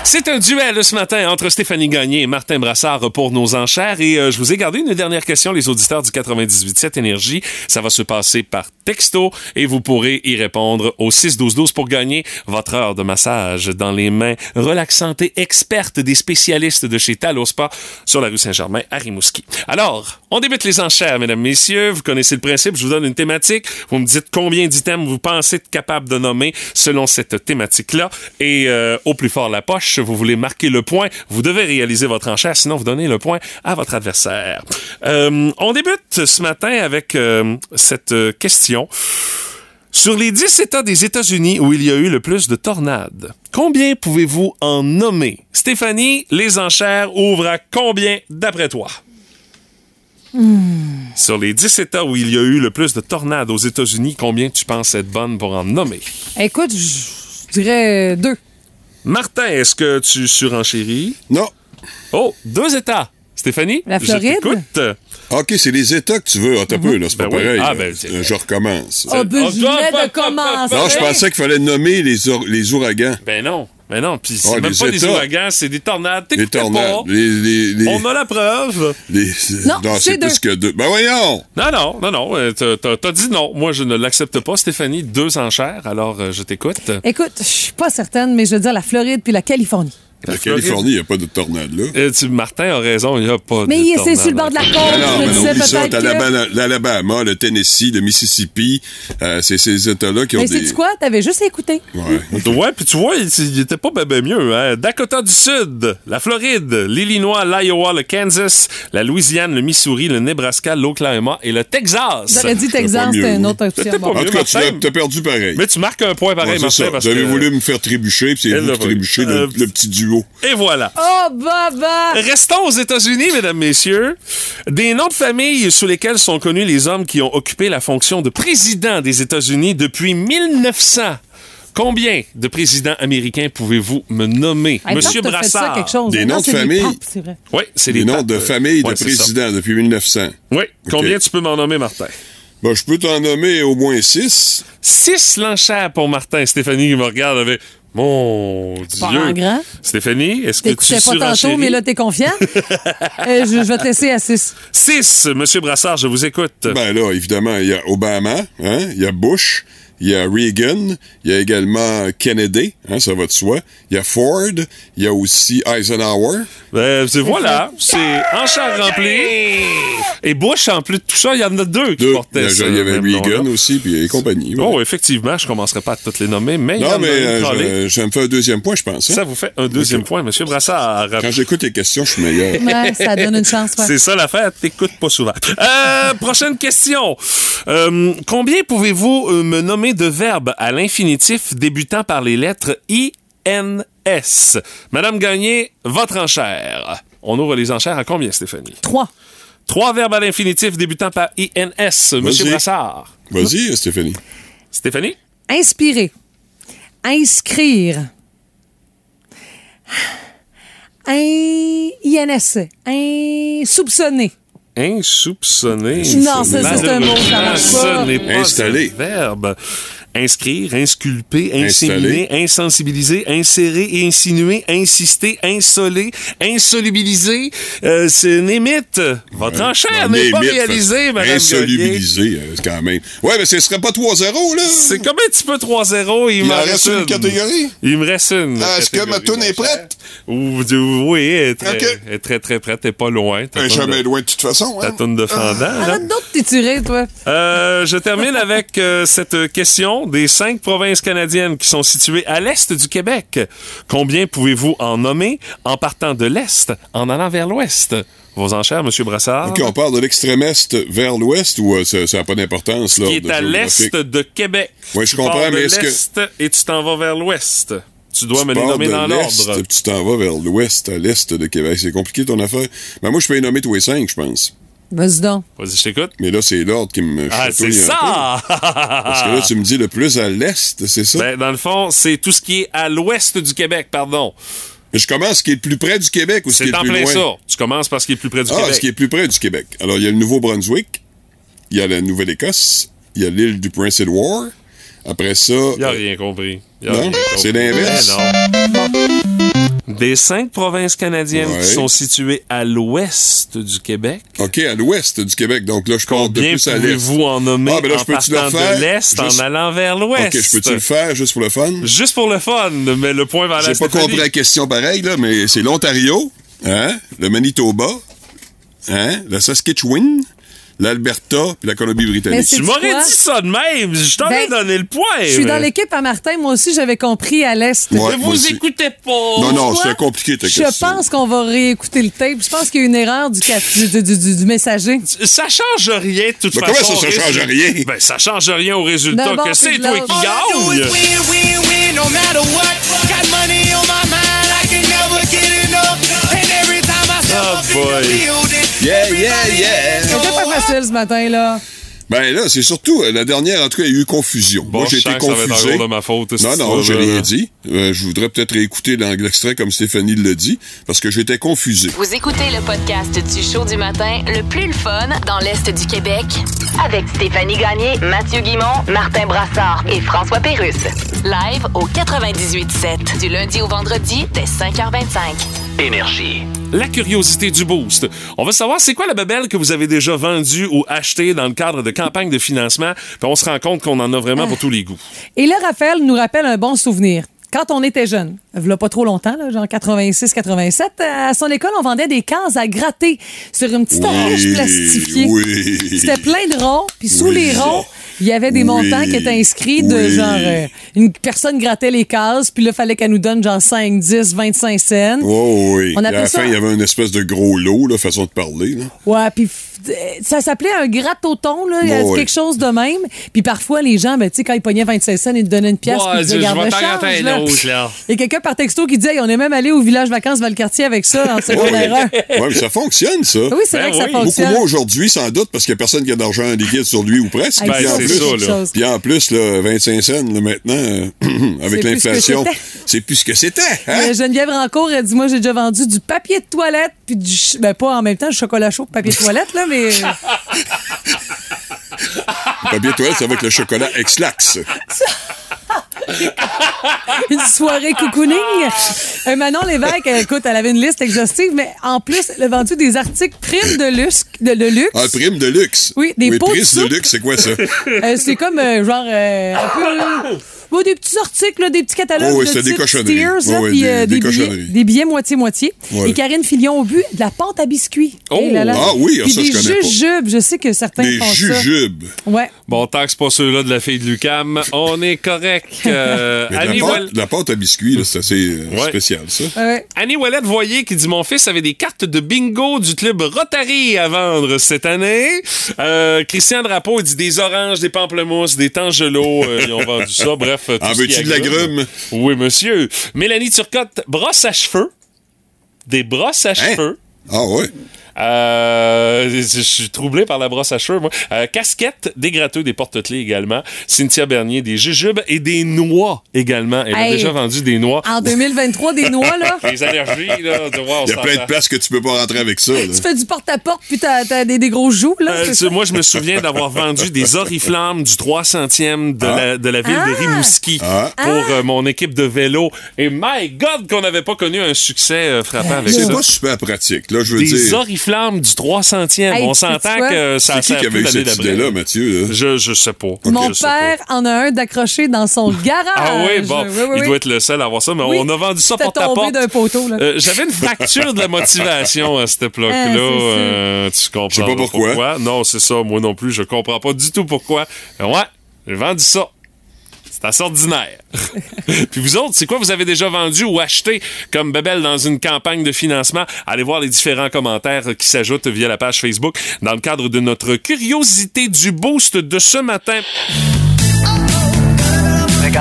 C'est un duel ce matin entre Stéphanie Gagné et Martin Brassard pour nos enchères. Et euh, je vous ai gardé une dernière question, les auditeurs du 98.7 Énergie. Ça va se passer par texto et vous pourrez y répondre au 6-12-12 pour gagner votre heure de massage dans les mains relaxantes et expertes des spécialistes de chez Talospa sur la rue Saint-Germain à Rimouski. Alors, on débute les enchères, mesdames, messieurs. Vous connaissez le principe. Je vous donne une thématique. Vous me dites combien d'items vous pensez être capable de nommer selon cette thématique-là. Et euh, au plus fort la poche, vous voulez marquer le point. Vous devez réaliser votre enchère, sinon vous donnez le point à votre adversaire. Euh, on débute ce matin avec euh, cette euh, question. Sur les 10 États des États-Unis où il y a eu le plus de tornades, combien pouvez-vous en nommer? Stéphanie, les enchères ouvrent à combien d'après toi? Sur les 10 États où il y a eu le plus de tornades aux États-Unis, combien tu penses être bonne pour en nommer? Écoute, je dirais deux. Martin, est-ce que tu surenchéris? Non. Oh, deux États. Stéphanie? La je Floride? t'écoute. OK, c'est les États que tu veux. Ah, t'as peu, là, c'est pas Ben oui. pareil. Ah, ben, c'est- je recommence. Oh, ben, Oh, je venais de commencer. Non, je pensais qu'il fallait nommer les, les ouragans. Ben non. Ben non. Puis c'est Ah, même pas des ouragans, c'est des tornades. Les T'écoutais tornades. pas. Les, les, les, On a la preuve. les- Non, c'est c'est plus deux. que deux. Ben voyons! Non, non, non, non. euh, t'as dit non. Moi, je ne l'accepte pas, Stéphanie. Deux enchères. Alors, euh, je t'écoute. Écoute, je suis pas certaine, mais je veux dire la Floride puis la Californie. La. Californie, il n'y a pas de tornade, là. Euh, tu- Martin a raison, il n'y a pas Mais de c'est tornade sur le bord de la côte. Je non, mais disais peut-être l'Alabama, le Tennessee, le Mississippi, euh, c'est ces États-là qui ont Mais des... sais-tu quoi? T'avais juste à écouter. Ouais. Ouais, puis tu vois, il, était pas ben, ben mieux. Hein? Dakota du Sud, la Floride, l'Illinois, l'Iowa, le Kansas, la Louisiane, le Missouri, le Nebraska, l'Oklahoma et le Texas. J'aurais dit Texas, c'était une autre option. Bon. En tout cas, tu t'as perdu pareil. Mais tu marques un point pareil, Ouais, c'est Martin, ça. parce Vous avez voulu me faire trébucher, puis c'est vous qui trébuchez Euh, le petit duo. Et voilà. Oh, baba! Restons aux États-Unis, mesdames, messieurs. Des noms de famille sous lesquels sont connus les hommes qui ont occupé la fonction de président des États-Unis depuis 1900. Combien de présidents américains pouvez-vous me nommer? Hey, Monsieur fait ça Brassard. quelque chose. Des noms de famille. papes, c'est vrai. Oui, c'est Les les noms de famille ouais, de présidents depuis 1900. Oui. Combien tu peux m'en nommer, Martin? Ben, je peux t'en nommer au moins six. Six l'enchère pour Martin. Stéphanie qui me regarde avec... Mon Pas Dieu. en grand. Stéphanie, est-ce que tu T'écoutais pas tantôt, mais là, t'es confiant? Euh, je, je vais te laisser à 6. Six, Monsieur Brassard, je vous écoute. Ben là, évidemment, il y a Obama, hein, il y a Bush, il y a Reagan, il y a également Kennedy, hein, ça va de soi. Il y a Ford, il y a aussi Eisenhower. Ben, c'est- voilà, c'est enchère remplie. Et Bush, en plus de tout ça, il y en a deux qui Deux. portaient Il ce y avait Reagan aussi, puis et compagnie. ouais. Oh, effectivement, je commencerai pas à toutes les nommer, mais il y en a mais une euh, je- ça me fait un deuxième point, je pense. hein. Ça vous fait un deuxième point, Monsieur Brassard. Quand j'écoute les questions, je suis meilleur. Ouais, ça donne une chance, ouais. C'est ça l'affaire, t'écoutes pas souvent. Euh, prochaine question. Euh, combien pouvez-vous euh, me nommer de verbes à l'infinitif débutant par les lettres I-N-S? Madame Gagné, votre enchère. On ouvre les enchères à combien, Stéphanie? 3. Trois verbes à l'infinitif débutant par INS. Monsieur. Brassard. Vas-y, Stéphanie. Stéphanie? Inspirer. Inscrire. In... INS. Insoupçonner. Insoupçonné. Non, ça, c'est un mot, ça pas. Un verbe. Inscrire, insculper, inséminer, Installer. insensibiliser, insérer et insinuer, insister, insoler, insolubiliser. Euh, c'est Némite. Votre enchère n'est pas réalisée, madame Gagné. Insolubilisé, euh, quand même. Ouais, mais ce serait pas 3-0, là. C'est comme un petit peu 3-0. Il, en reste une catégorie? Il me reste une. Ah, Est-ce que ma toune est prête? Ou- du- oui, elle est très, elle est très, très prête. T'es pas loin. Ta toune jamais de- loin de toute façon. Ta Hein? toune de fendant, donc de t'étirer, toi. Euh, je termine avec euh, cette question des cinq provinces canadiennes qui sont situées à l'est du Québec. Combien pouvez-vous en nommer en partant de l'est, en allant vers l'ouest? Vos enchères, Monsieur Brassard? OK, on part de l'extrême est vers l'ouest ou euh, ça n'a pas d'importance? qui est à l'est de Québec. Oui, je Tu comprends, pars de mais est-ce que- l'est et tu t'en vas vers l'ouest. Tu dois me les nommer de dans l'ordre. Tu t'en vas vers l'ouest, à l'est de Québec. C'est compliqué ton affaire. Ben, moi, je peux les nommer tous les cinq, je pense. Vas-y donc. Vas-y, je t'écoute. Mais là, c'est l'ordre qui me Ah, c'est ça! Parce que là, tu me dis le plus à l'est, c'est ça? Ben, dans le fond, c'est tout ce qui est à l'ouest du Québec, pardon. Mais je commence ce qui est le plus près du Québec ou ce qui est C'est le en plus plein loin? ça. Tu commences par ce qui est le plus près du Ah, Québec. ce qui est plus près du Québec. Alors, il y a le Nouveau-Brunswick, il y a la Nouvelle-Écosse, il y a l'île du Prince-Édouard. Après ça... Il a rien compris. Il a Non? C'est l'inverse? Eh non. Des cinq provinces canadiennes Ouais. qui sont situées à l'ouest du Québec, OK, à l'ouest du Québec. Donc là, je compte de plus à l'est. pouvez-vous en nommer Ah, ben là, en partant de l'est en allant vers l'ouest? OK, je peux-tu le faire juste pour le fun? Juste pour le fun, mais le point va à la J'ai pas compris la question pareil, là, mais c'est l'Ontario, hein, le Manitoba, hein, le Saskatchewan, l'Alberta puis la Colombie-Britannique. Tu m'aurais dit ça de même. Je t'aurais Ben, donné le point. Je suis dans l'équipe à Martin. Moi aussi, j'avais compris à l'Est. Ouais, Mais moi vous écoutez pas. Non, non, c'est compliqué ta Je question. pense qu'on va réécouter le tape. Je pense qu'il y a une erreur du, cap- du, du- du- du messager. Ça change rien de toute façon. comment ça, change rien? Ben, ça change rien au résultat. Que c'est toi qui gagne? Oh boy. Yeah, yeah, yeah. Quelqu'un difficile ce matin, là. Ben là, c'est surtout, euh, la dernière, en tout cas, il y a eu confusion. Bon, Moi, j'ai je été sens que ça va être confusé. de ma faute, Non, non, je l'ai dit. Euh, je voudrais peut-être réécouter l'extrait comme Stéphanie le dit, parce que j'étais confusé. Vous écoutez le podcast du show du matin le plus le fun dans l'Est du Québec avec Stéphanie Gagné, Mathieu Guimont, Martin Brassard et François Pérusse. Live au 98.7 du lundi au vendredi dès 5h25. Énergie. La curiosité du boost. On va savoir c'est quoi la babelle que vous avez déjà vendue ou achetée dans le cadre de campagne de financement? Puis on se rend compte qu'on en a vraiment pour tous les goûts. Et là, Raphaël nous rappelle un bon souvenir. Quand on était jeune, il pas trop longtemps, là, genre 86-87, à son école, on vendait des cases à gratter sur une petite affiche plastifiée. oui. C'était plein de ronds, puis sous Oui. les ronds, il y avait des Oui. montants qui étaient inscrits de Oui. genre euh, une personne grattait les cases, puis là fallait qu'elle nous donne genre 5, 10, 25 cents. Oh oui. On à la ça- fin, il y avait une espèce de gros lot, là, façon de parler. Là. Ouais, puis euh, ça s'appelait un gratte-au-thon, là, il y a Ouais, ouais. quelque chose de même. Puis parfois les gens ben tu sais quand ils pognaient 25 cents, ils te donnaient une pièce Ouais, puis ils disaient je- vais là. autre, là. Il a quelqu'un par texto qui disait Hey, on est même allé au village vacances Valcartier avec ça en secondaire 1. Ouais, mais ça fonctionne, ça. Oui, c'est Ben vrai que ça oui. Beaucoup fonctionne. moins aujourd'hui, sans doute, parce qu'il n'y a personne qui a d'argent en liquide sur lui ou presque. Hey, ça, puis en plus, là, 25 cents, là, maintenant, euh, avec l'inflation, c'est plus ce que c'était. Hein? Euh, Geneviève Rancourt, elle dit Moi, j'ai déjà vendu du papier de toilette, puis du. ch- Ben, pas en même temps, du chocolat chaud, papier de toilette, là, mais. Papier toilette, c'est avec le chocolat Ex-Lax. une soirée cocooning. Euh, Manon Lévesque, euh, écoute, elle avait une liste exhaustive, mais en plus, elle a vendu des articles primes de luxe. De, de luxe. Ah, prime de luxe? Oui, des pots de de luxe, c'est quoi ça? Euh, c'est comme euh, genre euh, un peu. bon, des petits articles, là, des petits catalogues Oh oui, de c'était des cochonneries. Steers, là, Oh oui, puis, des- euh, des des, billets, des billets moitié-moitié. Ouais. Et Karine Filion au but, de la pâte à biscuits. Oh! Eh là là. Ah oui, Puis ça, des je connais pas. jujubes. Je sais que certains Des font ça. jujubes. Ouais. Bon, tant que c'est pas ceux-là de la fille de Lucam, on est correct. Euh, Mais de Annie, la, pâte, de la pâte à biscuits, là, c'est assez euh, Ouais. spécial, ça. Ouais. Annie Ouellette Voyer qui dit Mon fils avait des cartes de bingo du club Rotary à vendre cette année. Euh, Christian Drapeau il dit des oranges, des pamplemousses, des tangelots. Euh, ils ont vendu ça. Bref. Tout En veux-tu de la agrumes. grume? Oui, monsieur. Mélanie Turcotte, brosse à cheveux. Des brosses à Hein? cheveux. Ah ouais. Euh, je suis troublé par la brosse à cheveux, moi. Euh, casquette, des gratteux, des porte-clés également. Cynthia Bernier, des jujubes et des noix également. Elle a déjà vendu des noix. En 2023, des noix, là? Les allergies, là, de voir, on Il y a plein de places que tu peux pas rentrer avec ça. là. Tu fais du porte-à-porte, puis t'as, t'as des, des gros joues, là. Euh, c'est tu- moi, je me souviens d'avoir vendu des oriflammes du 300e de, la, de la ville de Rimouski Ah. pour euh, mon équipe de vélo. Et my God, qu'on n'avait pas connu un succès euh, frappant avec C'est ça. pas super pratique, là, je veux Des dire. Oriflammes du 300e. Hey, On s'entend quoi? que ça C'est qui qui avait eu cette idée-là, Mathieu? là? Je, je sais pas. Mon pas. père en a un d'accroché dans son garage. Ah oui, bon, Oui, oui, il doit être le seul à avoir ça, mais Oui, on a vendu ça porte à porte. d'un poteau, là. Euh, J'avais une fracture de la motivation à cette époque-là. Ah, Euh, tu comprends Je sais pas pourquoi. Non, c'est ça, moi non plus, je comprends pas du tout pourquoi. Ouais, j'ai vendu ça. C'est assez. Puis vous autres, c'est quoi vous avez déjà vendu ou acheté comme bébelle dans une campagne de financement? Allez voir les différents commentaires qui s'ajoutent via la page Facebook dans le cadre de notre curiosité du boost de ce matin. OK,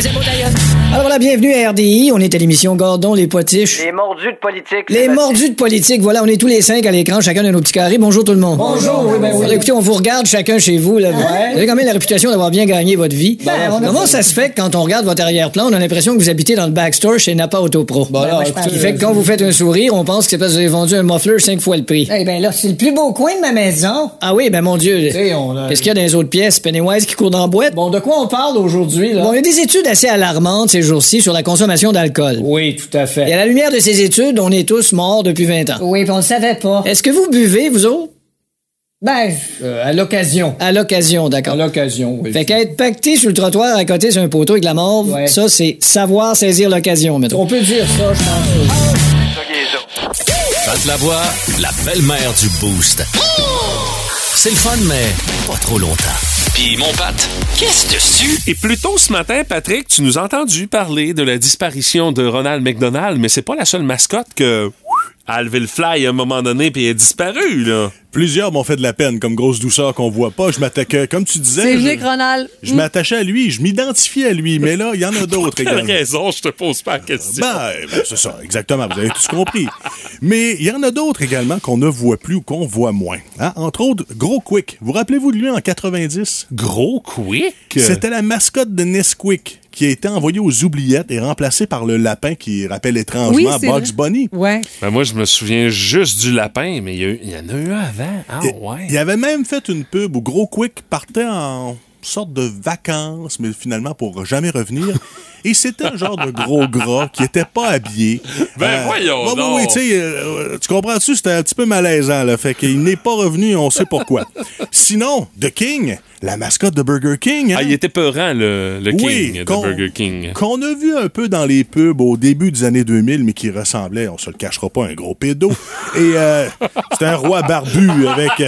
c'est beau, d'ailleurs. Alors voilà, bienvenue à RDI. On est à l'émission Gordon, les potiches. Les mordus de politique. Les mordus de politique, voilà, on est tous les cinq à l'écran, chacun de nos petits carrés. Bonjour tout le monde. Bonjour, oui, ben oui. Alors, écoutez, on vous regarde chacun chez vous. Là. Vous avez quand même la réputation d'avoir bien gagné votre vie. Ben, Comment ça se fait que quand on regarde votre arrière-plan, on a l'impression que vous habitez dans le backstore chez Napa Autopro? Ben, moi, je Ce pense qui fait que quand vous faites un sourire, on pense que c'est parce que vous avez vendu un muffler cinq fois le prix. Eh ben là, c'est le plus beau coin de ma maison. Ah oui, ben mon Dieu. a- Qu'est-ce qu'il y a dans les autres pièces? Pennywise qui court dans la boîte? Bon, de quoi on parle aujourd'hui, là? Bon, il y a des études assez alarmantes ces jours-ci sur la consommation d'alcool. Oui, tout à fait. Et à la lumière de ces études, on est tous morts depuis 20 ans. Oui, puis on le savait pas. Est-ce que vous buvez, vous autres? Ben, euh, à l'occasion. À l'occasion, À d'accord. l'occasion, oui. Fait qu'être pacté sur le trottoir à côté sur un poteau avec de la morve, Ouais. ça, c'est savoir saisir l'occasion, mettons. On peut dire ça, je pense. Pat Lavoie, la belle-mère du Boost. C'est le fun, mais pas trop longtemps. Mon Pat, qu'est-ce dessus? Et plus tôt ce matin, Patrick, tu nous as entendu parler de la disparition de Ronald McDonald, mais c'est pas la seule mascotte que a levé le fly à un moment donné puis il a disparu, là. Plusieurs m'ont fait de la peine, comme grosse douceur qu'on voit pas. Je m'attaquais, comme tu disais. C'est je- Nick Ronald. Je m'attachais à lui, je m'identifiais à lui, mais là, il y en a d'autres Quelle également. raison, je te pose pas la question? Ben, ben, c'est ça, exactement, vous avez tous compris. Mais il y en a d'autres également qu'on ne voit plus ou qu'on voit moins. hein. Entre autres, Gros Quick. Vous rappelez-vous de lui en 90? Gros Quick? C'était la mascotte de Nesquik qui a été envoyée aux oubliettes et remplacée par le lapin qui rappelle étrangement Oui, Bugs vrai. Bunny. Ouais. Ben, moi, je me souviens juste du lapin, mais il y, a eu- il y en a eu un avant. Ah, ouais. Il avait même fait une pub où Gros Quick partait en sorte de vacances, mais finalement pour jamais revenir. Et c'était un genre de gros gras qui était pas habillé. Ben, voyons donc. ouais, tu sais, euh, tu comprends-tu? C'était un petit peu malaisant, là. Fait qu'il n'est pas revenu, on sait pourquoi. Sinon, The King, la mascotte de Burger King. hein? Ah, il était peurant, le, le King Oui, de Burger King. Qu'on a vu un peu dans les pubs au début des années 2000, mais qui ressemblait, on se le cachera pas, à un gros pédo. Et euh, c'était un roi barbu avec...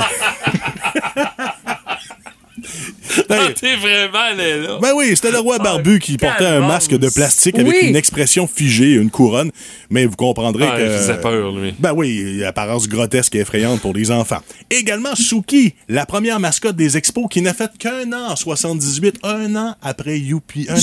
euh, Ah, t'es vraiment allé là. Ben oui, c'était le roi barbu qui portait un masque de plastique avec une expression figée, une couronne. Mais vous comprendrez Ah, que. il faisait peur, lui. Ben oui, apparence grotesque et effrayante pour les enfants. Également Suki, la première mascotte des expos qui n'a fait qu'un an en 78, un an après Youpi. Un an avant.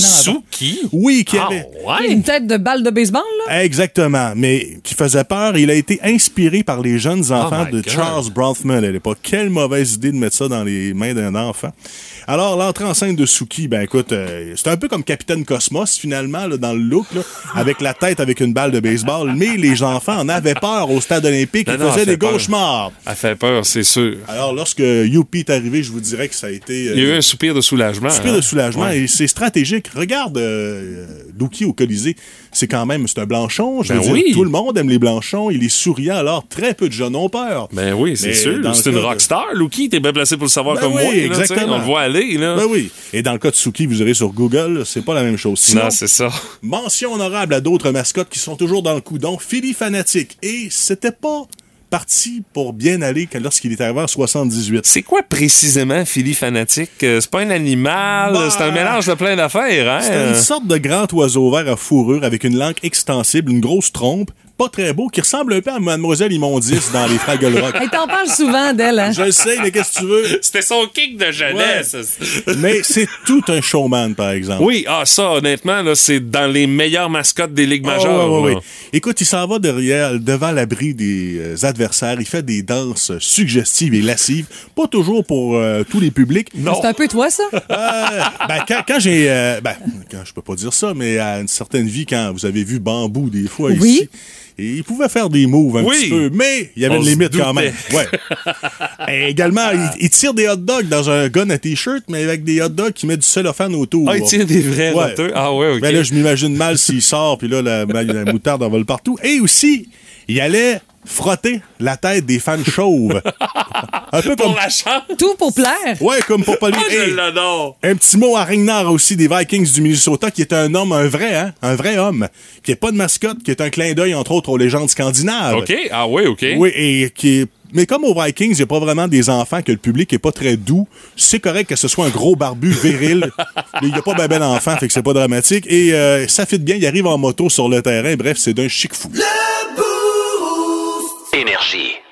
Suki? Oui, qui Ah, avait. ouais? Une tête de balle de baseball, là? Exactement, mais qui faisait peur. Il a été inspiré par les jeunes enfants my de God. Charles Bronfman à l'époque. Quelle mauvaise idée de mettre ça dans les mains d'un enfant. Alors, l'entrée en scène de Suki, ben écoute, euh, c'est un peu comme Capitaine Cosmos, finalement, là, dans le look, là, avec la tête avec une balle de baseball. Mais les enfants en avaient peur au stade olympique. Non, Ils non, faisaient des peur. cauchemars. Elle fait peur, c'est sûr. Alors, lorsque Youpi est arrivé, je vous dirais que ça a été... euh, Il y a eu un soupir de soulagement. Soupir hein? de soulagement Ouais. et c'est stratégique. Regarde euh, Dookie au Colisée, c'est quand même c'est un blanchon. Je veux Ben dire, tout le monde aime les blanchons. Il est souriant, alors très peu de jeunes ont peur. Ben oui, c'est sûr. C'est une rockstar, Lucky. T'es bien placé pour le savoir Ben comme oui, moi. là, exactement. On le voit aller, là. Ben oui. Et dans le cas de Suki, vous irez sur Google, c'est pas la même chose. Sinon, non, c'est ça. mention honorable à d'autres mascottes qui sont toujours dans le coup. Donc, Philly Fanatic. Et c'était pas parti pour bien aller que lorsqu'il est arrivé en 78. C'est quoi précisément Philly fanatique? Euh, C'est pas un animal, Bah, c'est un mélange de plein d'affaires, hein? C'était une sorte de grand oiseau vert à fourrure avec une langue extensible, une grosse trompe, pas très beau, qui ressemble un peu à Mademoiselle Immondice dans les Fraggle Rock. Hey, t'en parles souvent d'elle, hein? Je le sais, mais qu'est-ce que tu veux? C'était son kick de jeunesse. Mais c'est tout un showman, par exemple. Oui, ah ça, honnêtement, là, c'est dans les meilleures mascottes des ligues Ah, majeures. ouais, ouais. Écoute, il s'en va derrière, devant l'abri des euh, adversaires. Il fait des danses suggestives et lascives. Pas toujours pour euh, tous les publics. C'est un peu toi, ça? Euh, ben, quand, quand j'ai. euh, ben, quand, je peux pas dire ça, mais à une certaine vie, quand vous avez vu Bambou des fois Oui. ici. Et il pouvait faire des moves un Oui. petit peu, mais il y avait une limite quand même. Ouais. Et également, il, il tire des hot dogs dans un gun à t-shirt, mais avec des hot dogs qui met du cellophane autour. Ah, il tire des vrais Ouais. Ah ouais, ok. Ben là, je m'imagine mal s'il sort, puis là, la, la moutarde en vole partout. Et aussi, il allait frotter la tête des fans chauves. Un peu comme... Pour la chance. Tout pour plaire. Ouais, comme pour pas lui. Je Hey, l'adore. un petit mot à Ringnar aussi des Vikings du Minnesota, qui est un homme, un vrai, hein, un vrai homme, qui est pas de mascotte, qui est un clin d'œil entre autres aux légendes scandinaves. OK. Ah oui, OK. Oui, et qui est mais comme aux Vikings, il n'y a pas vraiment des enfants, que le public est pas très doux. C'est correct que ce soit un gros barbu viril. Il n'y a pas ben ben enfant, fait que c'est pas dramatique. Et euh, ça fit bien, il arrive en moto sur le terrain. Bref, c'est d'un chic fou. energy.